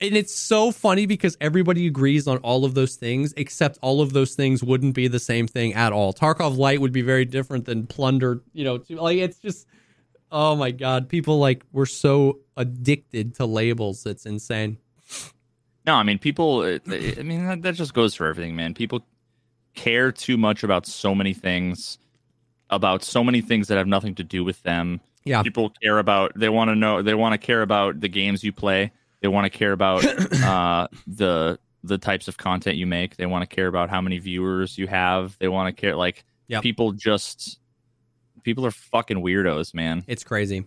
and it's so funny because everybody agrees on all of those things, except all of those things wouldn't be the same thing at all. Tarkov Light would be very different than Plunder, you know, to, like it's just oh my god, people like we're so addicted to labels. It's insane. No, I mean people. uh, I mean that, that just goes for everything, man. People care too much about so many things, about so many things that have nothing to do with them. Yeah. People care about. They want to know. They want to care about the games you play. They want to care about uh, the the types of content you make. They want to care about how many viewers you have. They want to care like Yep. people just people are fucking weirdos, man. It's crazy.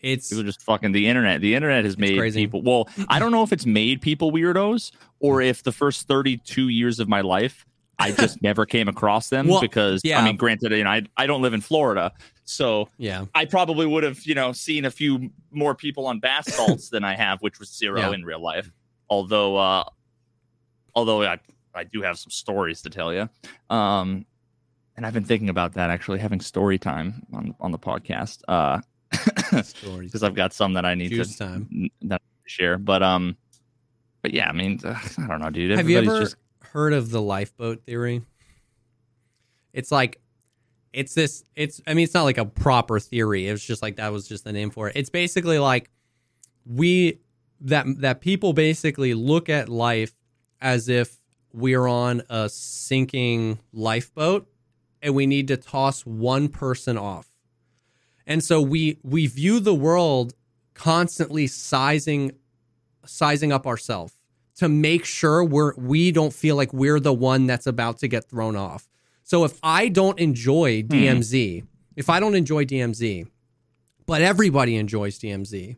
It's People just fucking the internet. The internet has made crazy. people. Well, I don't know if it's made people weirdos or if the first 32 years of my life I just never came across them Well, because yeah. I mean, granted, you know, I I don't live in Florida, so yeah. I probably would have you know seen a few more people on bath salts than I have, which was zero Yeah. in real life. Although, uh, although I I do have some stories to tell you. Um, and I've been thinking about that actually having story time on on the podcast. Uh, because I've got some that I need Juice to time. n- that I share. But um, but yeah, I mean, uh, I don't know, dude. Have you Everybody's ever just heard of the lifeboat theory? It's like it's this it's I mean it's not like a proper theory. It was just like that was just the name for it. It's basically like we that that people basically look at life as if we're on a sinking lifeboat and we need to toss one person off. And so we we view the world constantly sizing sizing up ourselves to make sure we're we don't feel like we're the one that's about to get thrown off. So if I don't enjoy hmm. DMZ, if I don't enjoy DMZ, but everybody enjoys DMZ,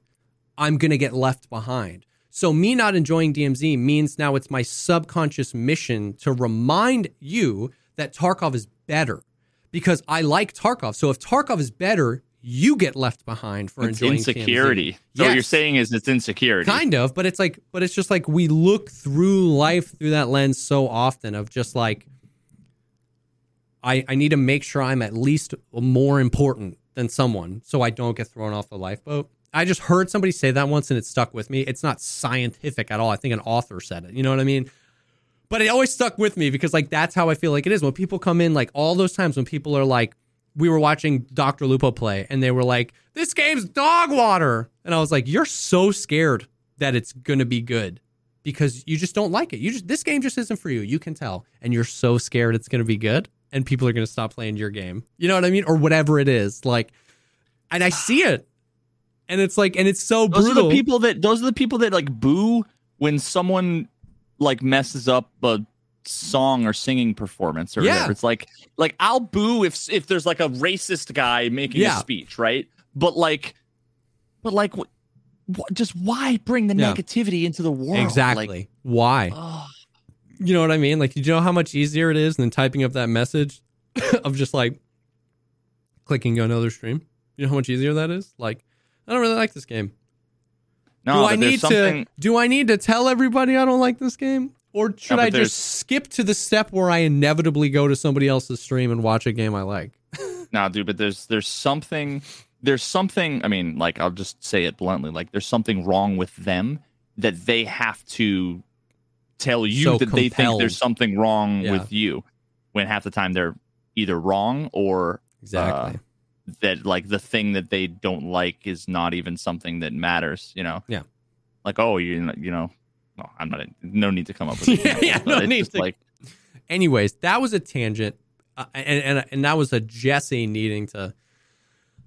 I'm going to get left behind. So me not enjoying DMZ means now it's my subconscious mission to remind you that Tarkov is better because I like Tarkov. So if Tarkov is better, you get left behind for it's enjoying insecurity. So what you're saying is it's insecurity. Kind of, but it's like, but it's just like we look through life through that lens so often of just like, I, I need to make sure I'm at least more important than someone so I don't get thrown off the lifeboat. I just heard somebody say that once and it stuck with me. It's not scientific at all. I think an author said it. You know what I mean? But it always stuck with me because like that's how I feel like it is when people come in like all those times when people are like we were watching Dr. Lupo play and they were like this game's dog water and I was like you're so scared that it's going to be good because you just don't like it. You just this game just isn't for you. You can tell and you're so scared it's going to be good and people are going to stop playing your game. You know what I mean or whatever it is. Like and I see it. And it's like and it's so those brutal. are the people that those are the people that like boo when someone like messes up a song or singing performance or Yeah. whatever. It's like like I'll boo if if there's like a racist guy making Yeah. a speech, right? But like but like what, what just why bring the Yeah. negativity into the world? Exactly. Like, Why? oh, You know what I mean? Like, you know how much easier it is than typing up that message of just like clicking another stream? You know how much easier that is? Like, I don't really like this game. no, do I need something to? Do I need to tell everybody I don't like this game, or should but I there's- just skip to the step where I inevitably go to somebody else's stream and watch a game I like? No, dude, but there's there's something there's something I mean, like I'll just say it bluntly, like there's something wrong with them that they have to tell you So that they think there's something wrong Yeah. with you when half the time they're either wrong or Exactly. Uh, that like the thing that they don't like is not even something that matters, you know. Yeah. Like, oh, you you know, no, I'm not no need to come up with Yeah, examples, yeah, no need to- like anyways, that was a tangent, uh, and, and and that was a Jesse needing to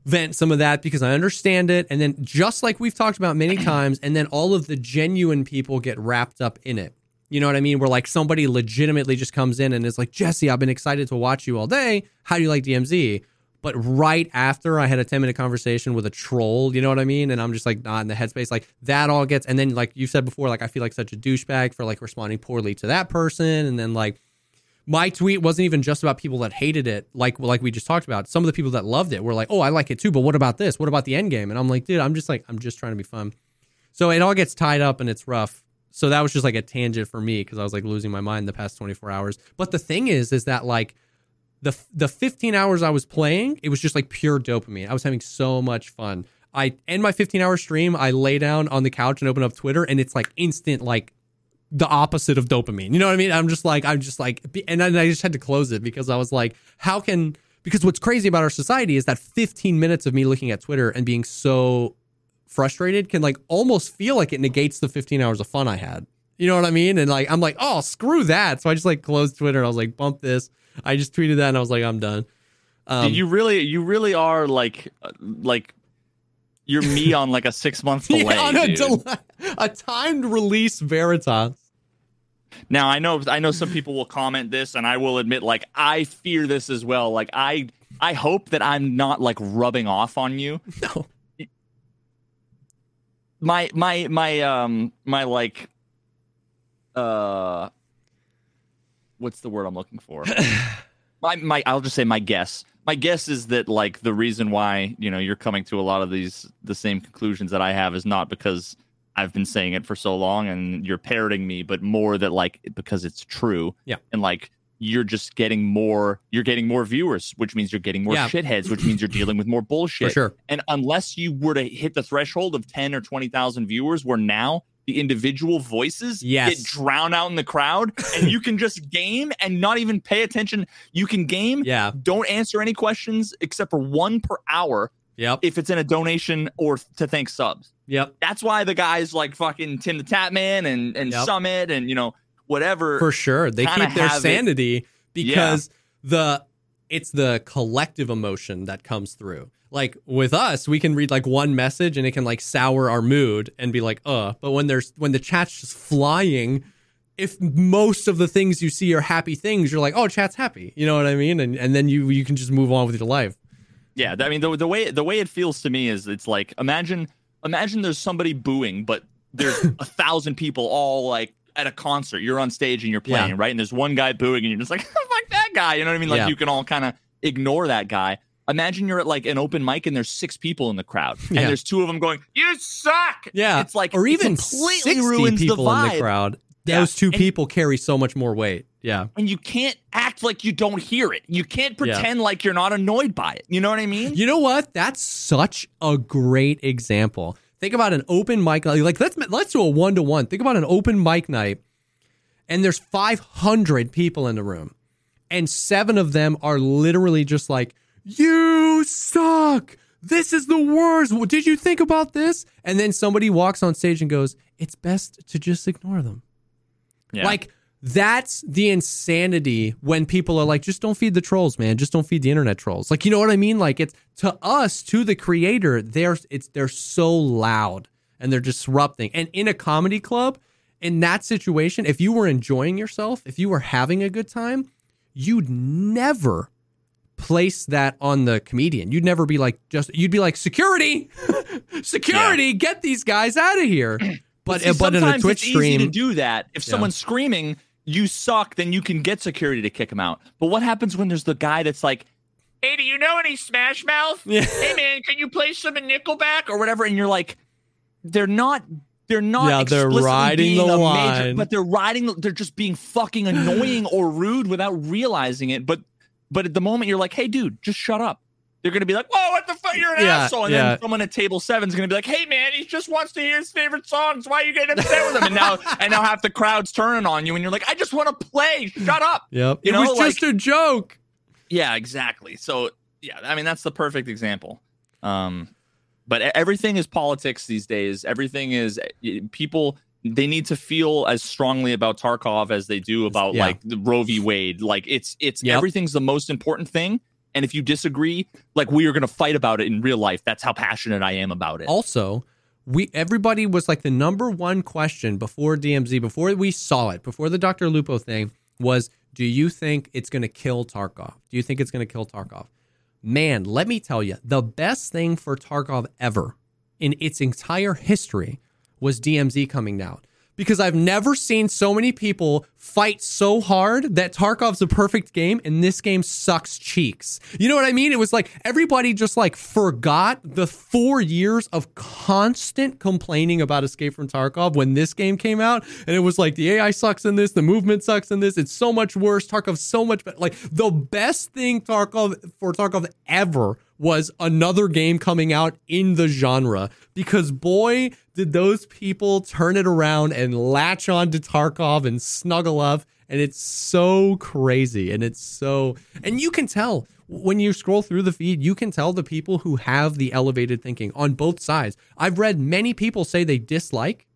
vent some of that because I understand it, and then just like we've talked about many times, and then all of the genuine people get wrapped up in it. You know what I mean? Where like somebody legitimately just comes in and is like, Jesse, I've been excited to watch you all day. How do you like DMZ? But right after I had a 10 minute conversation with a troll, you know what I mean? And I'm just like not in the headspace. Like that all gets, and then like you said before, like I feel like such a douchebag for like responding poorly to that person. And then like my tweet wasn't even just about people that hated it, like like we just talked about. Some of the people that loved it were like, "Oh, I like it too," but what about this? What about the end game? And I'm like, dude, I'm just like, I'm just trying to be fun. So it all gets tied up and it's rough. So that was just like a tangent for me because I was like losing my mind the past 24 hours. But the thing is, is that like the the 15 hours I was playing, it was just like pure dopamine. I was having so much fun. I end my 15 hour stream, I lay down on the couch and open up Twitter, and it's like instant like the opposite of dopamine. You know what I mean? I'm just like, I'm just like, and then I just had to close it because I was like, how can, because what's crazy about our society is that 15 minutes of me looking at Twitter and being so frustrated can like almost feel like it negates the 15 hours of fun I had. You know what I mean? And like, I'm like, oh, screw that. So I just like closed Twitter and I was like, bump this. I just tweeted that and I was like, I'm done. Um, you really, you really are like, uh, like, you're me on like a six month delay. yeah, on a, delay, a timed release Veritas. Now I know I know some people will comment this, and I will admit, like I fear this as well. Like I I hope that I'm not like rubbing off on you. No. My my my um my like uh what's the word I'm looking for? my my I'll just say my guess. My guess is that like the reason why, you know, you're coming to a lot of these the same conclusions that I have is not because I've been saying it for so long and you're parroting me, but more that like because it's true. Yeah. And like you're just getting more you're getting more viewers, which means you're getting more Yeah. shitheads, which means you're dealing with more bullshit. For sure. And unless you were to hit the threshold of 10 or 20,000 viewers where now the individual voices Yes. get drowned out in the crowd and you can just game and not even pay attention. You can game, Yeah. don't answer any questions except for one per hour Yep. if it's in a donation or to thank subs. Yep. That's why the guys like fucking TimTheTatman and, and Yep. Summit and, you know, whatever. for sure they keep their have it- sanity because the it's the collective emotion that comes through like with us we can read like one message and it can like sour our mood and be like uh but when there's when the chat's just flying if most of the things you see are happy things you're like oh chat's happy you know what i mean and and then you you can just move on with your life Yeah, I mean the the way the way it feels to me is it's like imagine imagine there's somebody booing, but there's a thousand people all like at a concert. You're on stage and you're playing, Yeah. right? And there's one guy booing, and you're just like, fuck that guy. You know what I mean? Like Yeah. you can all kind of ignore that guy. Imagine you're at like an open mic and there's six people in the crowd, and Yeah. there's two of them going, "You suck." yeah it's like or even completely 60 ruins people the in the crowd Yeah. those two And- people carry so much more weight yeah and you can't act like you don't hear it. You can't Yeah. pretend like you're not annoyed by it. You know what I mean? You know what? That's such a great example. Think about an open mic night. Like let's let's do a one to one. Think about an open mic night, and there's 500 people in the room, and seven of them are literally just like, "You suck. This is the worst. What did you think about this?" And then somebody walks on stage and goes, "It's best to just ignore them." Yeah. Like that's the insanity when people are like, just don't feed the trolls, man. Just don't feed the internet trolls. Like, you know what I mean? Like it's to us, to the creator, they're it's they're so loud and they're disrupting. And in a comedy club, in that situation, if you were enjoying yourself, if you were having a good time, you'd never place that on the comedian. You'd never be like just you'd be like, security, security, get these guys out of here. But See, but in a sometimes Twitch it's stream, easy to do that. If Yeah. someone's screaming, you suck, then you can get security to kick them out. But what happens when there's the guy that's like, "Hey, do you know any Smash Mouth? Yeah. Hey, man, can you play some of Nickelback or whatever?" And you're like, they're not. They're not. Yeah, they're riding the line. Major, but they're riding. They're just being fucking annoying or rude without realizing it. But but at the moment, you're like, "Hey, dude, just shut up." They're gonna be like, "Whoa, what the fuck? You're an Yeah, asshole!" And yeah. then someone at table seven is gonna be like, "Hey, man, he just wants to hear his favorite songs. Why are you getting upset with him?" And now, and now half the crowd's turning on you, and you're like, "I just want to play. Shut up." Yep. You it know, was just a joke. Yeah, exactly. So, yeah, I mean, that's the perfect example. Um, but everything is politics these days. Everything is people. They need to feel as strongly about Tarkov as they do about Yeah. like the Roe v. Wade. Like it's it's Yep. everything's the most important thing. And if you disagree, like we are going to fight about it in real life. That's how passionate I am about it. Also, we everybody was like the number one question before DMZ, before we saw it, before the DrLupo thing was, do you think it's going to kill Tarkov? Do you think it's going to kill Tarkov? Man, let me tell you, the best thing for Tarkov ever in its entire history was DMZ coming out. because I've never seen so many people fight so hard that Tarkov's a perfect game and this game sucks cheeks. You know what I mean? It was like everybody just like forgot the four years of constant complaining about Escape from Tarkov when this game came out. And it was like the AI sucks in this, the movement sucks in this, it's so much worse. Tarkov's so much better. Like the best thing Tarkov for Tarkov ever was another game coming out in the genre because boy did those people turn it around and latch on to Tarkov and snuggle up and it's so crazy and it's so and you can tell when you scroll through the feed you can tell the people who have the elevated thinking on both sides i've read many people say they dislike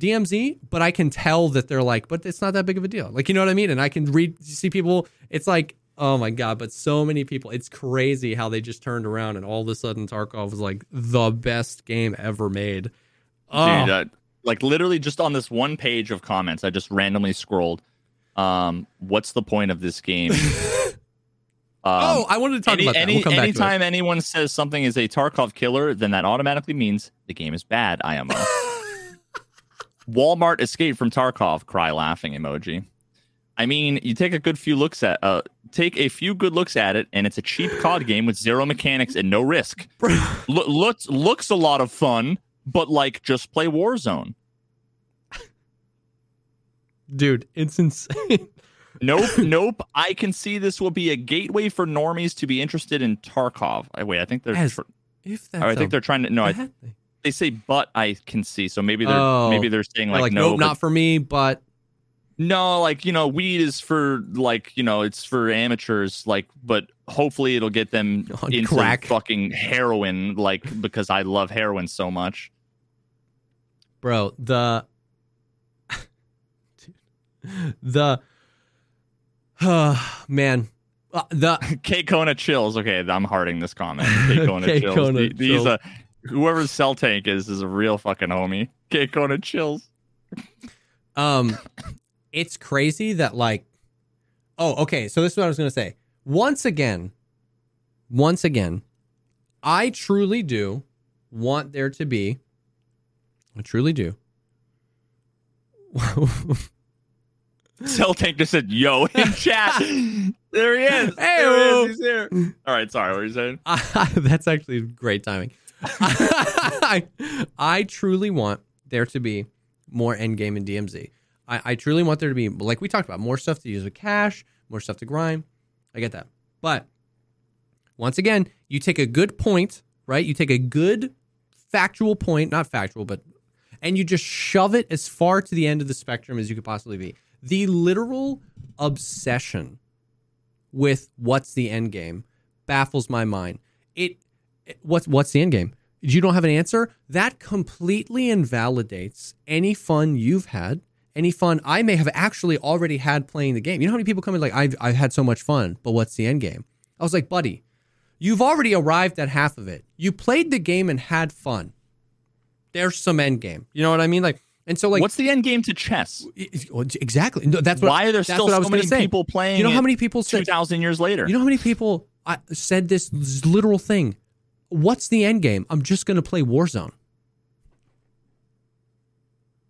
DMZ, but I can tell that they're like, but it's not that big of a deal. Like, you know what I mean? And I can read, see people, it's like, oh my God, but so many people, it's crazy how they just turned around and all of a sudden Tarkov was like the best game ever made. Oh, Dude, uh, like literally just on this one page of comments, I just randomly scrolled. Um, what's the point of this game? Um, oh, I wanted to talk any, about that. any, we'll anytime anyone says something is a Tarkov killer, then that automatically means the game is bad. IMO. Walmart escaped from Tarkov. Cry laughing emoji. I mean, you take a good few looks at uh, take a few good looks at it, and it's a cheap COD game with zero mechanics and no risk. Lo- looks looks a lot of fun, but like just play Warzone. Dude, it's insane. Nope, nope. I can see this will be a gateway for normies to be interested in Tarkov. Uh, Wait, I think they're. As tr- if that's I think they're trying to. No, I, they say but. I can see. So maybe they're Oh. maybe they're saying like, like, no, nope, but- not for me, but no, like you know, weed is for like you know, it's for amateurs. Like, but hopefully it'll get them On into crack. fucking heroin. Like because I love heroin so much. bro, the the uh, man, uh, the K Kona chills. Okay, I'm hearting this comment. K Kona chills. Kona The- These chills. uh, whoever's cell tank is is a real fucking homie. K Kona chills. um it's crazy that like oh okay so this is what i was going to say once again once again i truly do want there to be i truly do Cell tank just said yo in chat. there he is. Hey-o. he is. He's here. All right, sorry. What are you saying? that's actually great timing I, I truly want there to be more endgame in dmz I, I truly want there to be like we talked about more stuff to use with cash more stuff to grind. I get that. But once again you take a good point right? You take a good factual point not factual but and you just shove it as far to the end of the spectrum as you could possibly be. The literal obsession with what's the end game baffles my mind. It it- what's what's the end game? You don't have an answer? That completely invalidates any fun you've had any fun i may have actually already had playing the game you know how many people come in like i've, I've had so much fun but what's the end game i was like buddy you've already arrived at half of it you played the game and had fun there's some end game you know what i mean like and so like What's the end game to chess? exactly No, that's what Why are there still I so many say. people playing? you know how many people Two said thousand years later. you know how many people uh, said this, this literal thing? What's the end game? I'm just going to play Warzone.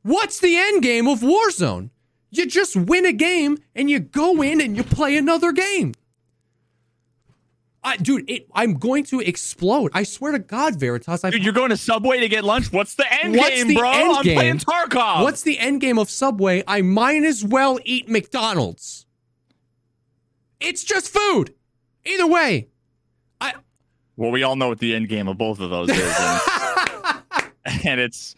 What's the end game of Warzone? You just win a game and you go in and you play another game. I, dude, it, I'm going to explode. I swear to God, Veritas. I've, Dude, you're going to Subway to get lunch. What's the end What's game, the bro? end I'm game? playing Tarkov. What's the end game of Subway? I might as well eat McDonald's. It's just food. Either way, I Well, we all know what the end game of both of those is, and, and it's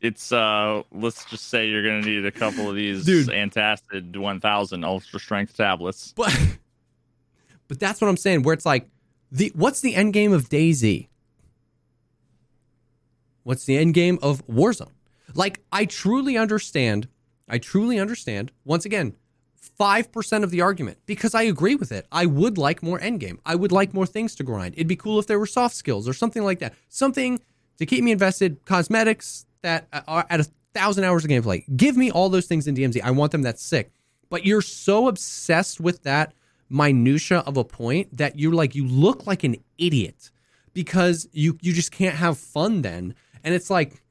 it's uh let's just say you're gonna need a couple of these Dude. antacid 1000 ultra strength tablets. But but that's what I'm saying. Where it's like, the what's the end game of DayZ? What's the end game of Warzone? Like, I truly understand. I truly understand. Once again, five percent of the argument because I agree with it. I would like more end game. I would like more things to grind. It'd be cool if there were soft skills or something like that. Something to keep me invested. Cosmetics that uh, are at a thousand hours of gameplay. Give me all those things in DMZ. I want them. That's sick. But you're so obsessed with that minutia of a point that you're like you look like an idiot because you you just can't have fun then. And it's like,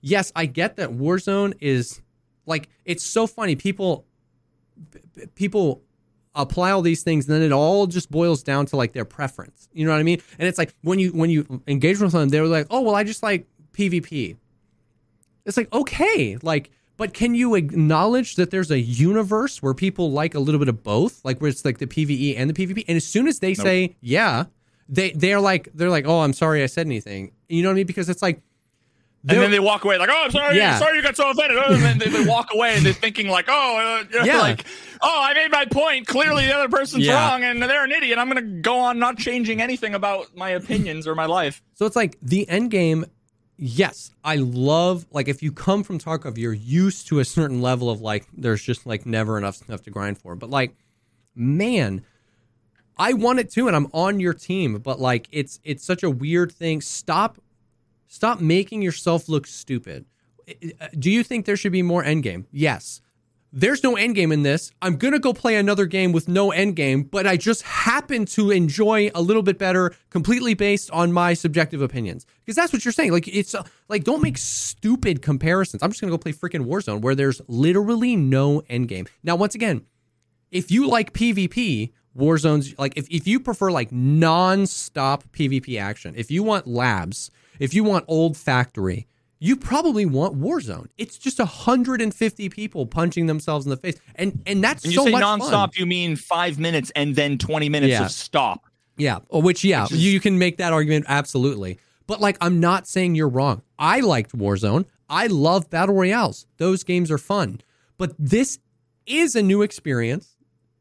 yes, I get that Warzone is Like it's so funny. People people apply all these things, and then it all just boils down to like their preference. You know what I mean? And it's like when you when you engage with them, they're like, oh well, I just like PvP. It's like okay, like. But can you acknowledge that there's a universe where people like a little bit of both, like where it's like the PVE and the PvP? And as soon as they say yeah, they they're like they're like, oh, I'm sorry I said anything. You know what I mean? Because it's like, And then they walk away like, "Oh, I'm sorry, Yeah. sorry you got so offended." Oh, and then they, they walk away and they're thinking like, "Oh, uh, you know, Yeah. like, oh, I made my point. Clearly, the other person's Yeah. wrong, and they're an idiot. I'm gonna go on not changing anything about my opinions or my life." So it's like the end game. Yes, I love like if you come from Tarkov, you're used to a certain level of like there's just like never enough stuff to grind for. But like, man, I want it too, and I'm on your team. But like, it's it's such a weird thing. Stop, stop making yourself look stupid. Do you think there should be more endgame? Yes. There's no end game in this. I'm gonna go play another game with no end game, but I just happen to enjoy a little bit better, completely based on my subjective opinions. Because that's what you're saying. Like it's uh, like don't make stupid comparisons. I'm just gonna go play freaking Warzone where there's literally no end game. Now, once again, if you like PvP, Warzone's like if, if you prefer like non-stop PvP action, if you want labs, if you want old factory, you probably want Warzone. It's just 150 people punching themselves in the face. And and that's When you so say much nonstop, fun. you mean five minutes and then 20 minutes Yeah. of stop. Yeah, oh, which yeah, Which is- you, you can make that argument absolutely. But like I'm not saying you're wrong. I liked Warzone. I love battle royales. Those games are fun. But this is a new experience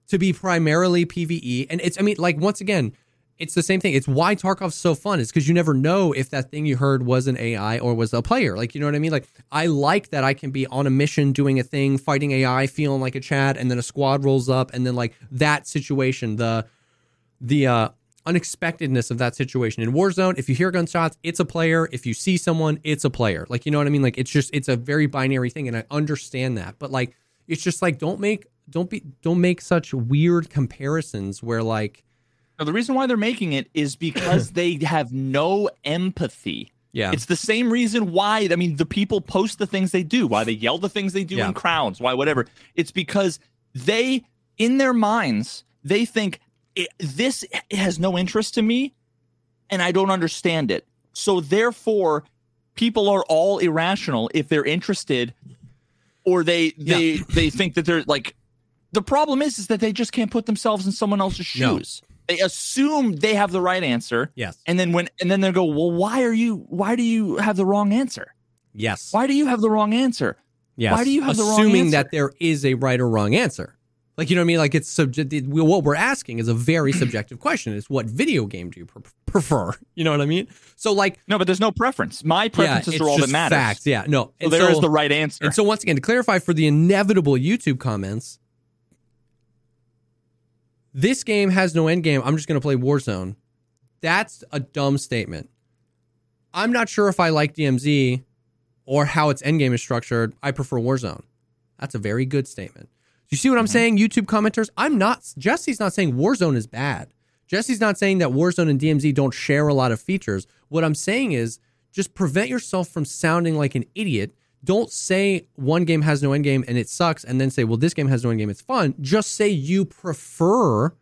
to be primarily PvE and it's I mean like once again, it's the same thing. It's why Tarkov's so fun is because you never know if that thing you heard was an AI or was a player. Like, you know what I mean? Like, I like that I can be on a mission doing a thing, fighting AI, feeling like a Chad, and then a squad rolls up, and then like that situation, the the uh, unexpectedness of that situation in Warzone. If you hear gunshots, it's a player. If you see someone, it's a player. Like you know what I mean? Like it's just it's a very binary thing, and I understand that. But like it's just like don't make don't be don't make such weird comparisons where like Now, the reason why they're making it is because they have no empathy. yeah It's the same reason why, I mean, the people post the things they do, why they yell the things they do Yeah. in crowds, why whatever. It's because they, in their minds, they think this has no interest to me and I don't understand it. So therefore, people are all irrational if they're interested or they they they think that they're like the problem is is that they just can't put themselves in someone else's No. They assume they have the right answer. Yes. And then when and then they go well why are you why do you have the wrong answer? Yes. Why do you have the wrong answer? Yes. Why do you have the wrong assuming that there is a right or wrong answer. Like you know what I mean? Like it's subjective what we're asking is a very subjective question. It's what video game do you pre- prefer? You know what I mean? So like no but there's no preference. My preferences yeah, are all that matters. facts. Yeah no. So there is so- the right answer. And so once again, to clarify for the inevitable YouTube comments, this game has no end game. I'm just going to play Warzone. That's a dumb statement. I'm not sure if I like DMZ or how its end game is structured. I prefer Warzone. That's a very good statement. You see what I'm mm-hmm. saying, YouTube commenters? I'm not. Jesse's not saying Warzone is bad. Jesse's not saying that Warzone and DMZ don't share a lot of features. What I'm saying is just prevent yourself from sounding like an idiot. Don't say one game has no end game and it sucks, and then say, well, this game has no end game, it's fun. Just say you prefer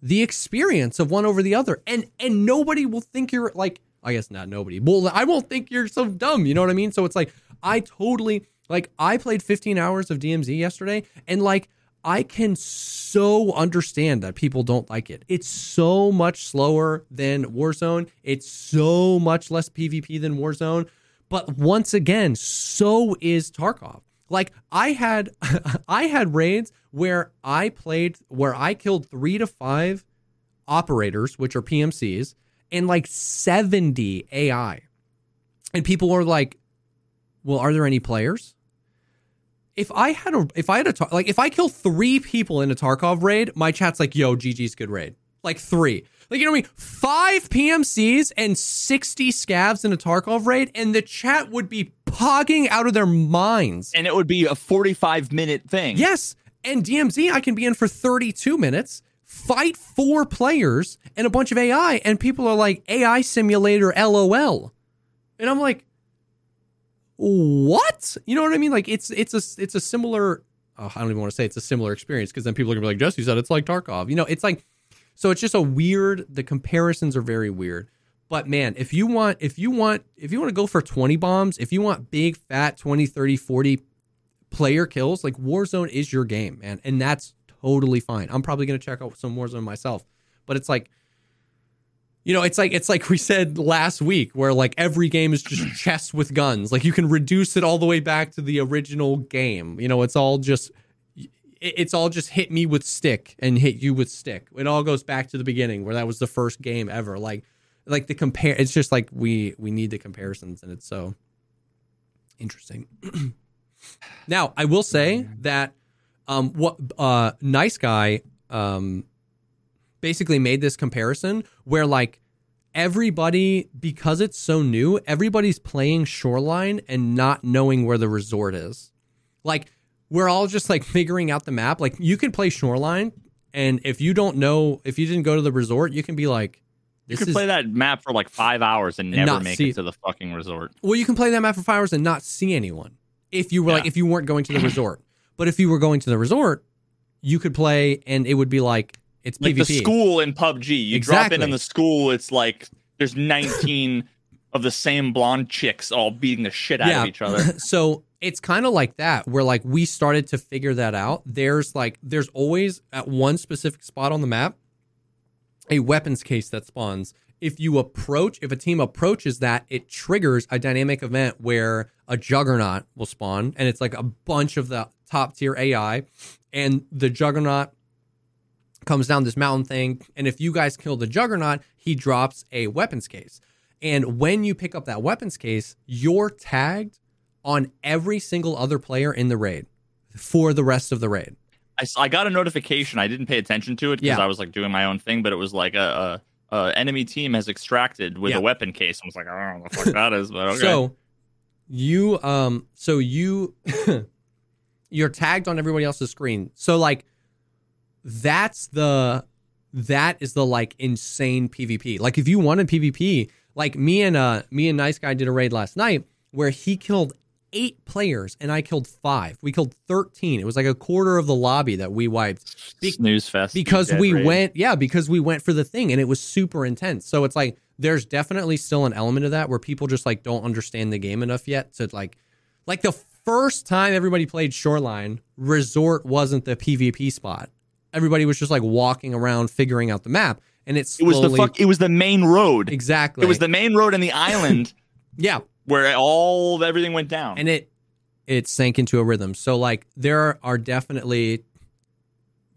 the experience of one over the other. And and nobody will think you're like, I guess not nobody. Well, I won't think you're so dumb. You know what I mean? So it's like, I totally like I played 15 hours of DMZ yesterday, and like I can so understand that people don't like it. It's so much slower than Warzone. It's so much less PvP than Warzone. But once again, so is Tarkov. Like I had I had raids where I played where I killed 3 to 5 operators, which are PMCs, and like 70 AI. And people were like, "Well, are there any players?" If I had a if I had a like if I kill 3 people in a Tarkov raid, my chat's like, "Yo, GG's good raid." Like 3. Like you know what I mean? 5 PMCs and 60 scavs in a Tarkov raid and the chat would be pogging out of their minds. and it would be a 45 minute thing Yes. And DMZ, I can be in for 32 minutes, fight four players and a bunch of AI, and people are like, AI simulator LOL. And I'm like, what? You know what I mean? Like it's it's a it's a similar. Oh, I don't even want to say it's a similar experience because then people are gonna be like Jesse said it's like Tarkov. You know, it's like so it's just a weird. The comparisons are very weird. But man, if you want if you want if you want to go for 20 bombs, if you want big fat 20, 30, 40 player kills, like Warzone is your game, man. And that's totally fine. I'm probably going to check out some Warzone myself. But it's like you know, it's like it's like we said last week where like every game is just chess with guns. Like you can reduce it all the way back to the original game. You know, it's all just it's all just hit me with stick and hit you with stick. It all goes back to the beginning where that was the first game ever. Like like the compare it's just like we we need the comparisons and it's so interesting now i will say that um what uh nice guy um basically made this comparison where like everybody because it's so new everybody's playing shoreline and not knowing where the resort is like we're all just like figuring out the map like you can play shoreline and if you don't know if you didn't go to the resort you can be like You can is play that map for like five hours and never make see- it to the fucking resort. Well, you can play that map for five hours and not see anyone. If you were like, if you weren't going to the resort, but if you were going to the resort, you could play and it would be like it's Like PvP. the school in PUBG. You drop in in the school, it's like there's 19 of the same blonde chicks all beating the shit out Yeah. of each other. so it's kind of like that, where like we started to figure that out. There's like there's always at one specific spot on the map a weapons case that spawns. If you approach, if a team approaches that, it triggers a dynamic event where a juggernaut will spawn, and it's like a bunch of the top tier AI, and the juggernaut comes down this mountain thing, and if you guys kill the juggernaut, he drops a weapons case. And when you pick up that weapons case, you're tagged on every single other player in the raid for the rest of the raid. I, I got a notification. I didn't pay attention to it because Yeah. I was like doing my own thing, but it was like a, a, a enemy team has extracted with Yeah. a weapon case. I was like, I don't know what the fuck that is, but okay. So you um so you you're tagged on everybody else's screen. So like that's the that is the like insane PvP. Like if you wanted PvP, like me and uh me and Nice Guy did a raid last night where he killed eight players and I killed five. We killed thirteen. It was like a quarter of the lobby that we wiped. Be- snooze fest because we went yeah because we went for the thing and it was super intense so it's like there's definitely still an element of that where people just like don't understand the game enough yet to like like the first time everybody played shoreline resort wasn't the pvp spot everybody was just like walking around figuring out the map and it's It was the fuck. It was the main road. exactly It was the main road and the island yeah where all everything went down. and it it sank into a rhythm. So like there are definitely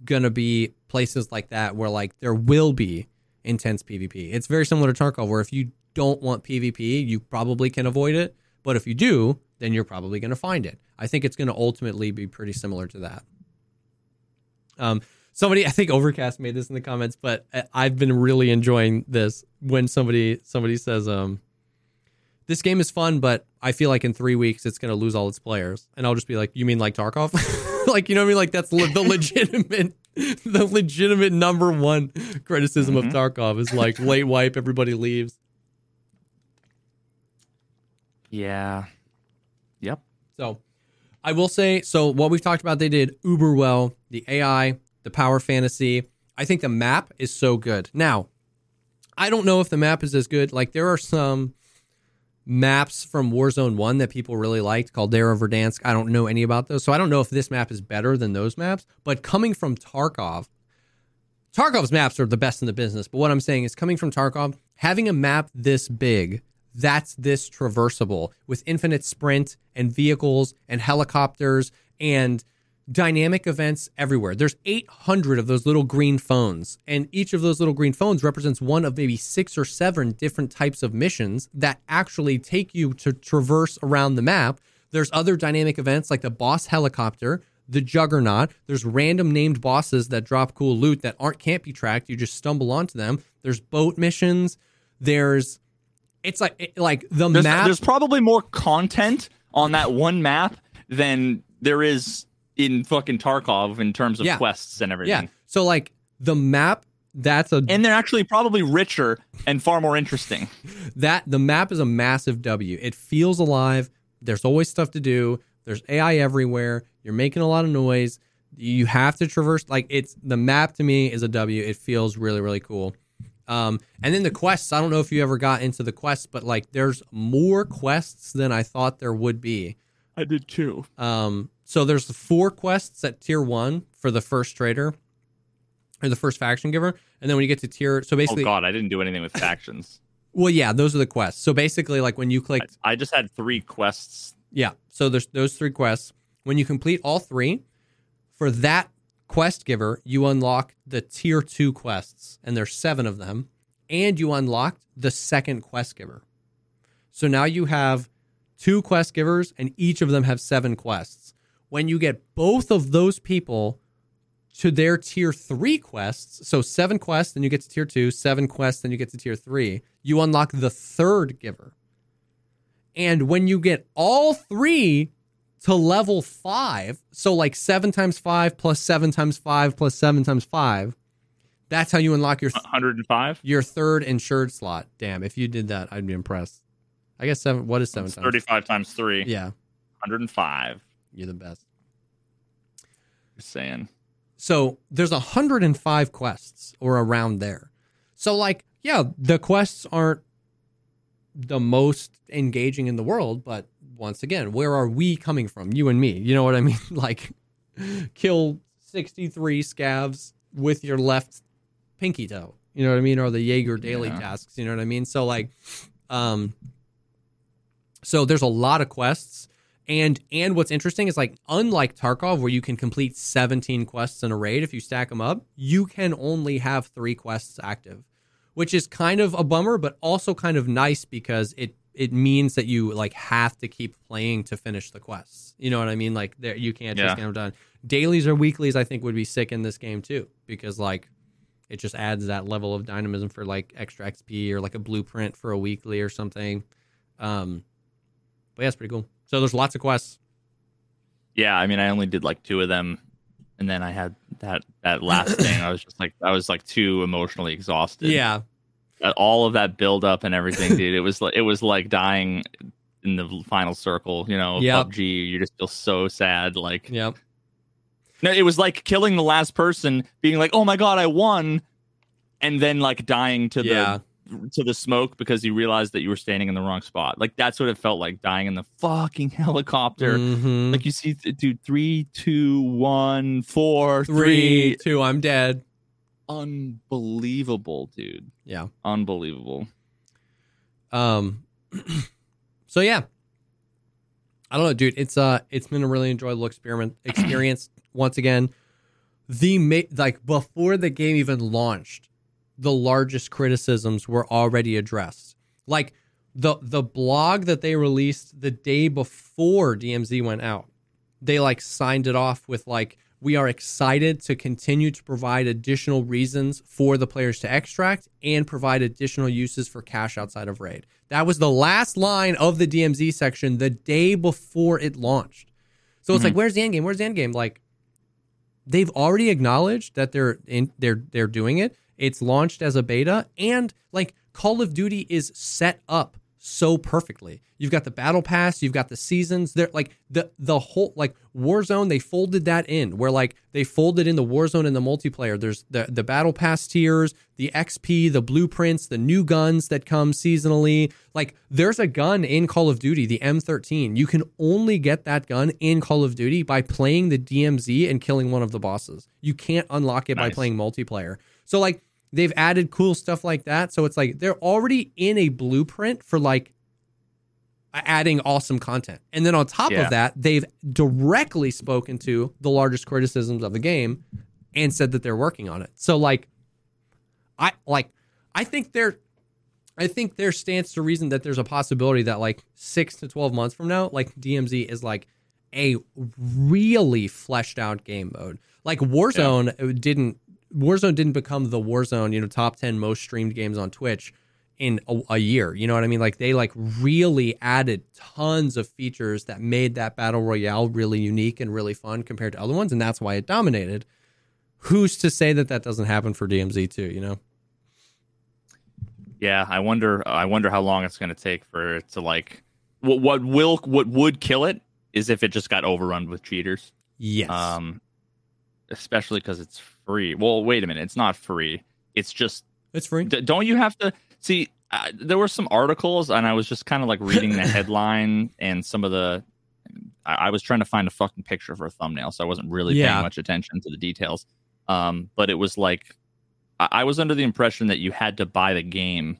gonna be places like that where like there will be intense pvp it's very similar to tarkov where if you don't want pvp you probably can avoid it. But if you do then you're probably gonna find it. I think it's gonna ultimately be pretty similar to that. Um somebody i think overcast made this in the comments but i've been really enjoying this when somebody somebody says um this game is fun, but I feel like in three weeks it's going to lose all its players. And I'll just be like, you mean like Tarkov? like, you know what I mean? Like that's le- the legitimate, the legitimate number one criticism of mm-hmm. Tarkov is like late wipe, everybody leaves. yeah. Yep. So I will say, so what we've talked about, they did uber well. The AI, the power fantasy. I think the map is so good. Now, I don't know if the map is as good. Like there are some maps from Warzone 1 that people really liked called Dare Verdansk. I don't know any about those. So I don't know if this map is better than those maps. But coming from Tarkov, Tarkov's maps are the best in the business. But what I'm saying is coming from Tarkov, having a map this big, that's this traversable with infinite sprint and vehicles and helicopters and dynamic events everywhere. There's 800 of those little green phones, and each of those little green phones represents one of maybe six or seven different types of missions that actually take you to traverse around the map. There's other dynamic events like the boss helicopter, the juggernaut. There's random named bosses that drop cool loot that aren't can't be tracked. You just stumble onto them. There's boat missions. There's it's like it- like the There's, map. there's probably more content on that one map than there is in fucking Tarkov in terms of Yeah. quests and everything. yeah. So like the map. That's a And they're actually probably richer and far more interesting. that the map is a massive W. It feels alive. there's always stuff to do. There's AI everywhere. You're making a lot of noise. You have to traverse like it's the map to me is a W. It feels really really cool. Um, and then the quests. I don't know if you ever got into the quests, but like there's more quests than I thought there would be. I did too. Um, so there's four quests at tier one for the first trader or the first faction giver, and then when you get to tier, so oh, basically, Oh god, I didn't do anything with factions. well, yeah, those are the quests. So basically, like when you click I, I just had three quests. Yeah. So there's those three quests. When you complete all three, for that quest giver, you unlock the tier two quests, and there's seven of them, and you unlocked the second quest giver. So now you have two quest givers, and each of them have seven quests. When you get both of those people to their tier three quests, so seven quests, then you get to tier two, seven quests, then you get to tier three, you unlock the third giver. And when you get all three to level five, so like seven times five plus seven times five plus seven times five, that's how you unlock your 105. your third insured slot. Damn, if you did that, I'd be impressed. I guess seven. What is seven times? 35 times three. Yeah, 105. You're the best. Just saying. So there's 105 quests or around there. So like, yeah, the quests aren't the most engaging in the world, but once again, where are we coming from? You and me. You know what I mean? like kill 63 scavs with your left pinky toe. You know what I mean? Or the Jaeger daily Yeah. tasks. You know what I mean? So like um so there's a lot of quests. And and what's interesting is like unlike Tarkov where you can complete 17 quests in a raid if you stack them up, you can only have 3 quests active, which is kind of a bummer but also kind of nice because it it means that you like have to keep playing to finish the quests. You know what I mean? Like there you can't just Yeah. get them done. Dailies or weeklies I think would be sick in this game too because like it just adds that level of dynamism for like extra XP or like a blueprint for a weekly or something. Um but yeah, it's pretty cool. So there's lots of quests. Yeah, I mean, I only did like two of them, and then I had that that last thing. I was just like, I was like too emotionally exhausted. Yeah. All of that build up and everything, dude. It was like it was like dying in the final circle. You know, Yep. PUBG. You just feel so sad. Like, Yep. no, it was like killing the last person, being like, oh my god, I won, and then like dying to Yeah. the to the smoke because you realized that you were standing in the wrong spot. Like that's what it felt like dying in the fucking helicopter. Mhm. Like you see, dude, three, two, one, four, Three, three. two, I'm dead. Unbelievable, dude. Yeah. Unbelievable. Um so yeah. I don't know, dude. It's uh it's been a really enjoyable experiment experience. Once again, the ma- like before the game even launched, the largest criticisms were already addressed. Like the the blog that they released the day before DMZ went out, they like signed it off with like we are excited to continue to provide additional reasons for the players to extract and provide additional uses for cash outside of raid. That was the last line of the DMZ section the day before it launched. So it's mm-hmm. like, where's the end game? Where's the end game? Like, they've already acknowledged that they're in, they're they're doing it. It's launched as a beta, and like Call of Duty is set up so perfectly. You've got the battle pass, you've got the seasons. They're like the the whole like Warzone. They folded that in where like they folded in the Warzone and the multiplayer. There's the the battle pass tiers, the XP, the blueprints, the new guns that come seasonally. Like there's a gun in Call of Duty, the M13. You can only get that gun in Call of Duty by playing the DMZ and killing one of the bosses. You can't unlock it by playing multiplayer. So like they've added cool stuff like that. So it's like they're already in a blueprint for like adding awesome content. And then on top Yeah. of that, they've directly spoken to the largest criticisms of the game and said that they're working on it. So like I like I think there I think there stands to reason that there's a possibility that like 6 to 12 months from now like DMZ is like a really fleshed out game mode. Like Warzone didn't Warzone didn't become the Warzone, you know, top 10 most streamed games on Twitch in a, a year. You know what I mean? Like they like really added tons of features that made that battle royale really unique and really fun compared to other ones and that's why it dominated. Who's to say that that doesn't happen for DMZ too, you know? Yeah, I wonder. I wonder how long it's going to take for it to like what what will what would kill it is if it just got overrun with cheaters. Yes. Um, especially because it's free. Well, wait a minute, it's not free. It's just it's free. D- don't you have to see? Uh, there were some articles, and I was just kind of like reading the headline and some of the. I, I was trying to find a fucking picture for a thumbnail, so I wasn't really Yeah. paying much attention to the details. Um, but it was like I, I was under the impression that you had to buy the game,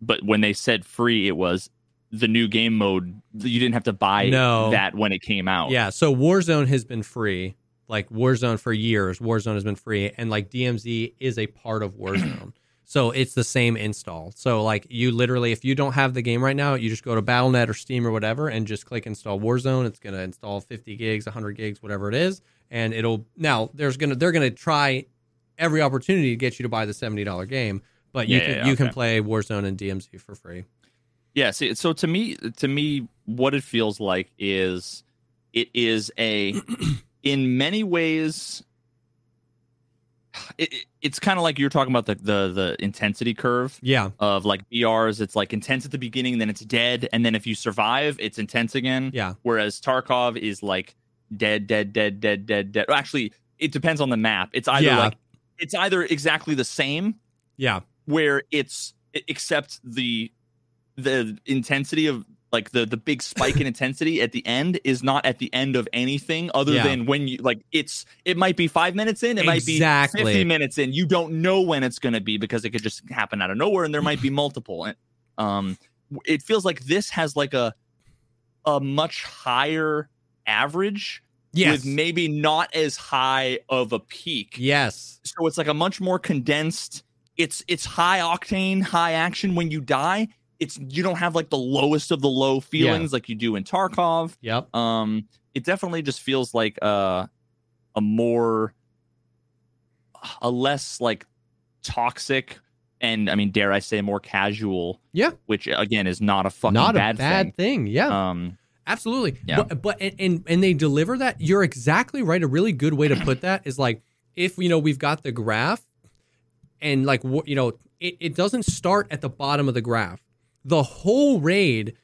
but when they said free, it was the new game mode. You didn't have to buy No. that when it came out. Yeah, so Warzone has been free. Like Warzone for years, Warzone has been free, and like DMZ is a part of Warzone. so it's the same install. So like you literally, if you don't have the game right now, you just go to Battle.net or Steam or whatever, and just click install Warzone. It's gonna install 50 gigs, 100 gigs, whatever it is, and it'll now there's gonna they're gonna try every opportunity to get you to buy the seventy dollar game, but you Yeah, can yeah, you can play Warzone and DMZ for free. Yeah, see, so to me, to me, what it feels like is it is a, in many ways, it, it- it's kind of like you're talking about the, the the intensity curve Yeah, of like BRs. It's like intense at the beginning, then it's dead, and then if you survive, it's intense again. yeah, Whereas Tarkov is like dead, dead, dead, dead, dead, dead. Actually, it depends on the map. It's either Yeah. like it's either exactly the same yeah, where it's except the the intensity of like the the big spike in intensity at the end is not at the end of anything other Yeah. than when you like it's it might be five minutes in it Exactly. might be 50 minutes in. You don't know when it's going to be because it could just happen out of nowhere and there might be multiple. And um it feels like this has like a a much higher average yes, with maybe not as high of a peak. Yes, so it's like a much more condensed it's it's high octane high action when you die it's you don't have like the lowest of the low feelings like you do in tarkov yep, um it definitely just feels like uh a more a less like toxic and i mean dare i say more casual Yeah. which again is not a fucking not bad, a bad thing. Yeah, um absolutely. Yeah. But, but and, and and they deliver that. You're exactly right. A really good way to put that is like if you know we've got the graph, and like you know it, it doesn't start at the bottom of the graph. The whole raid.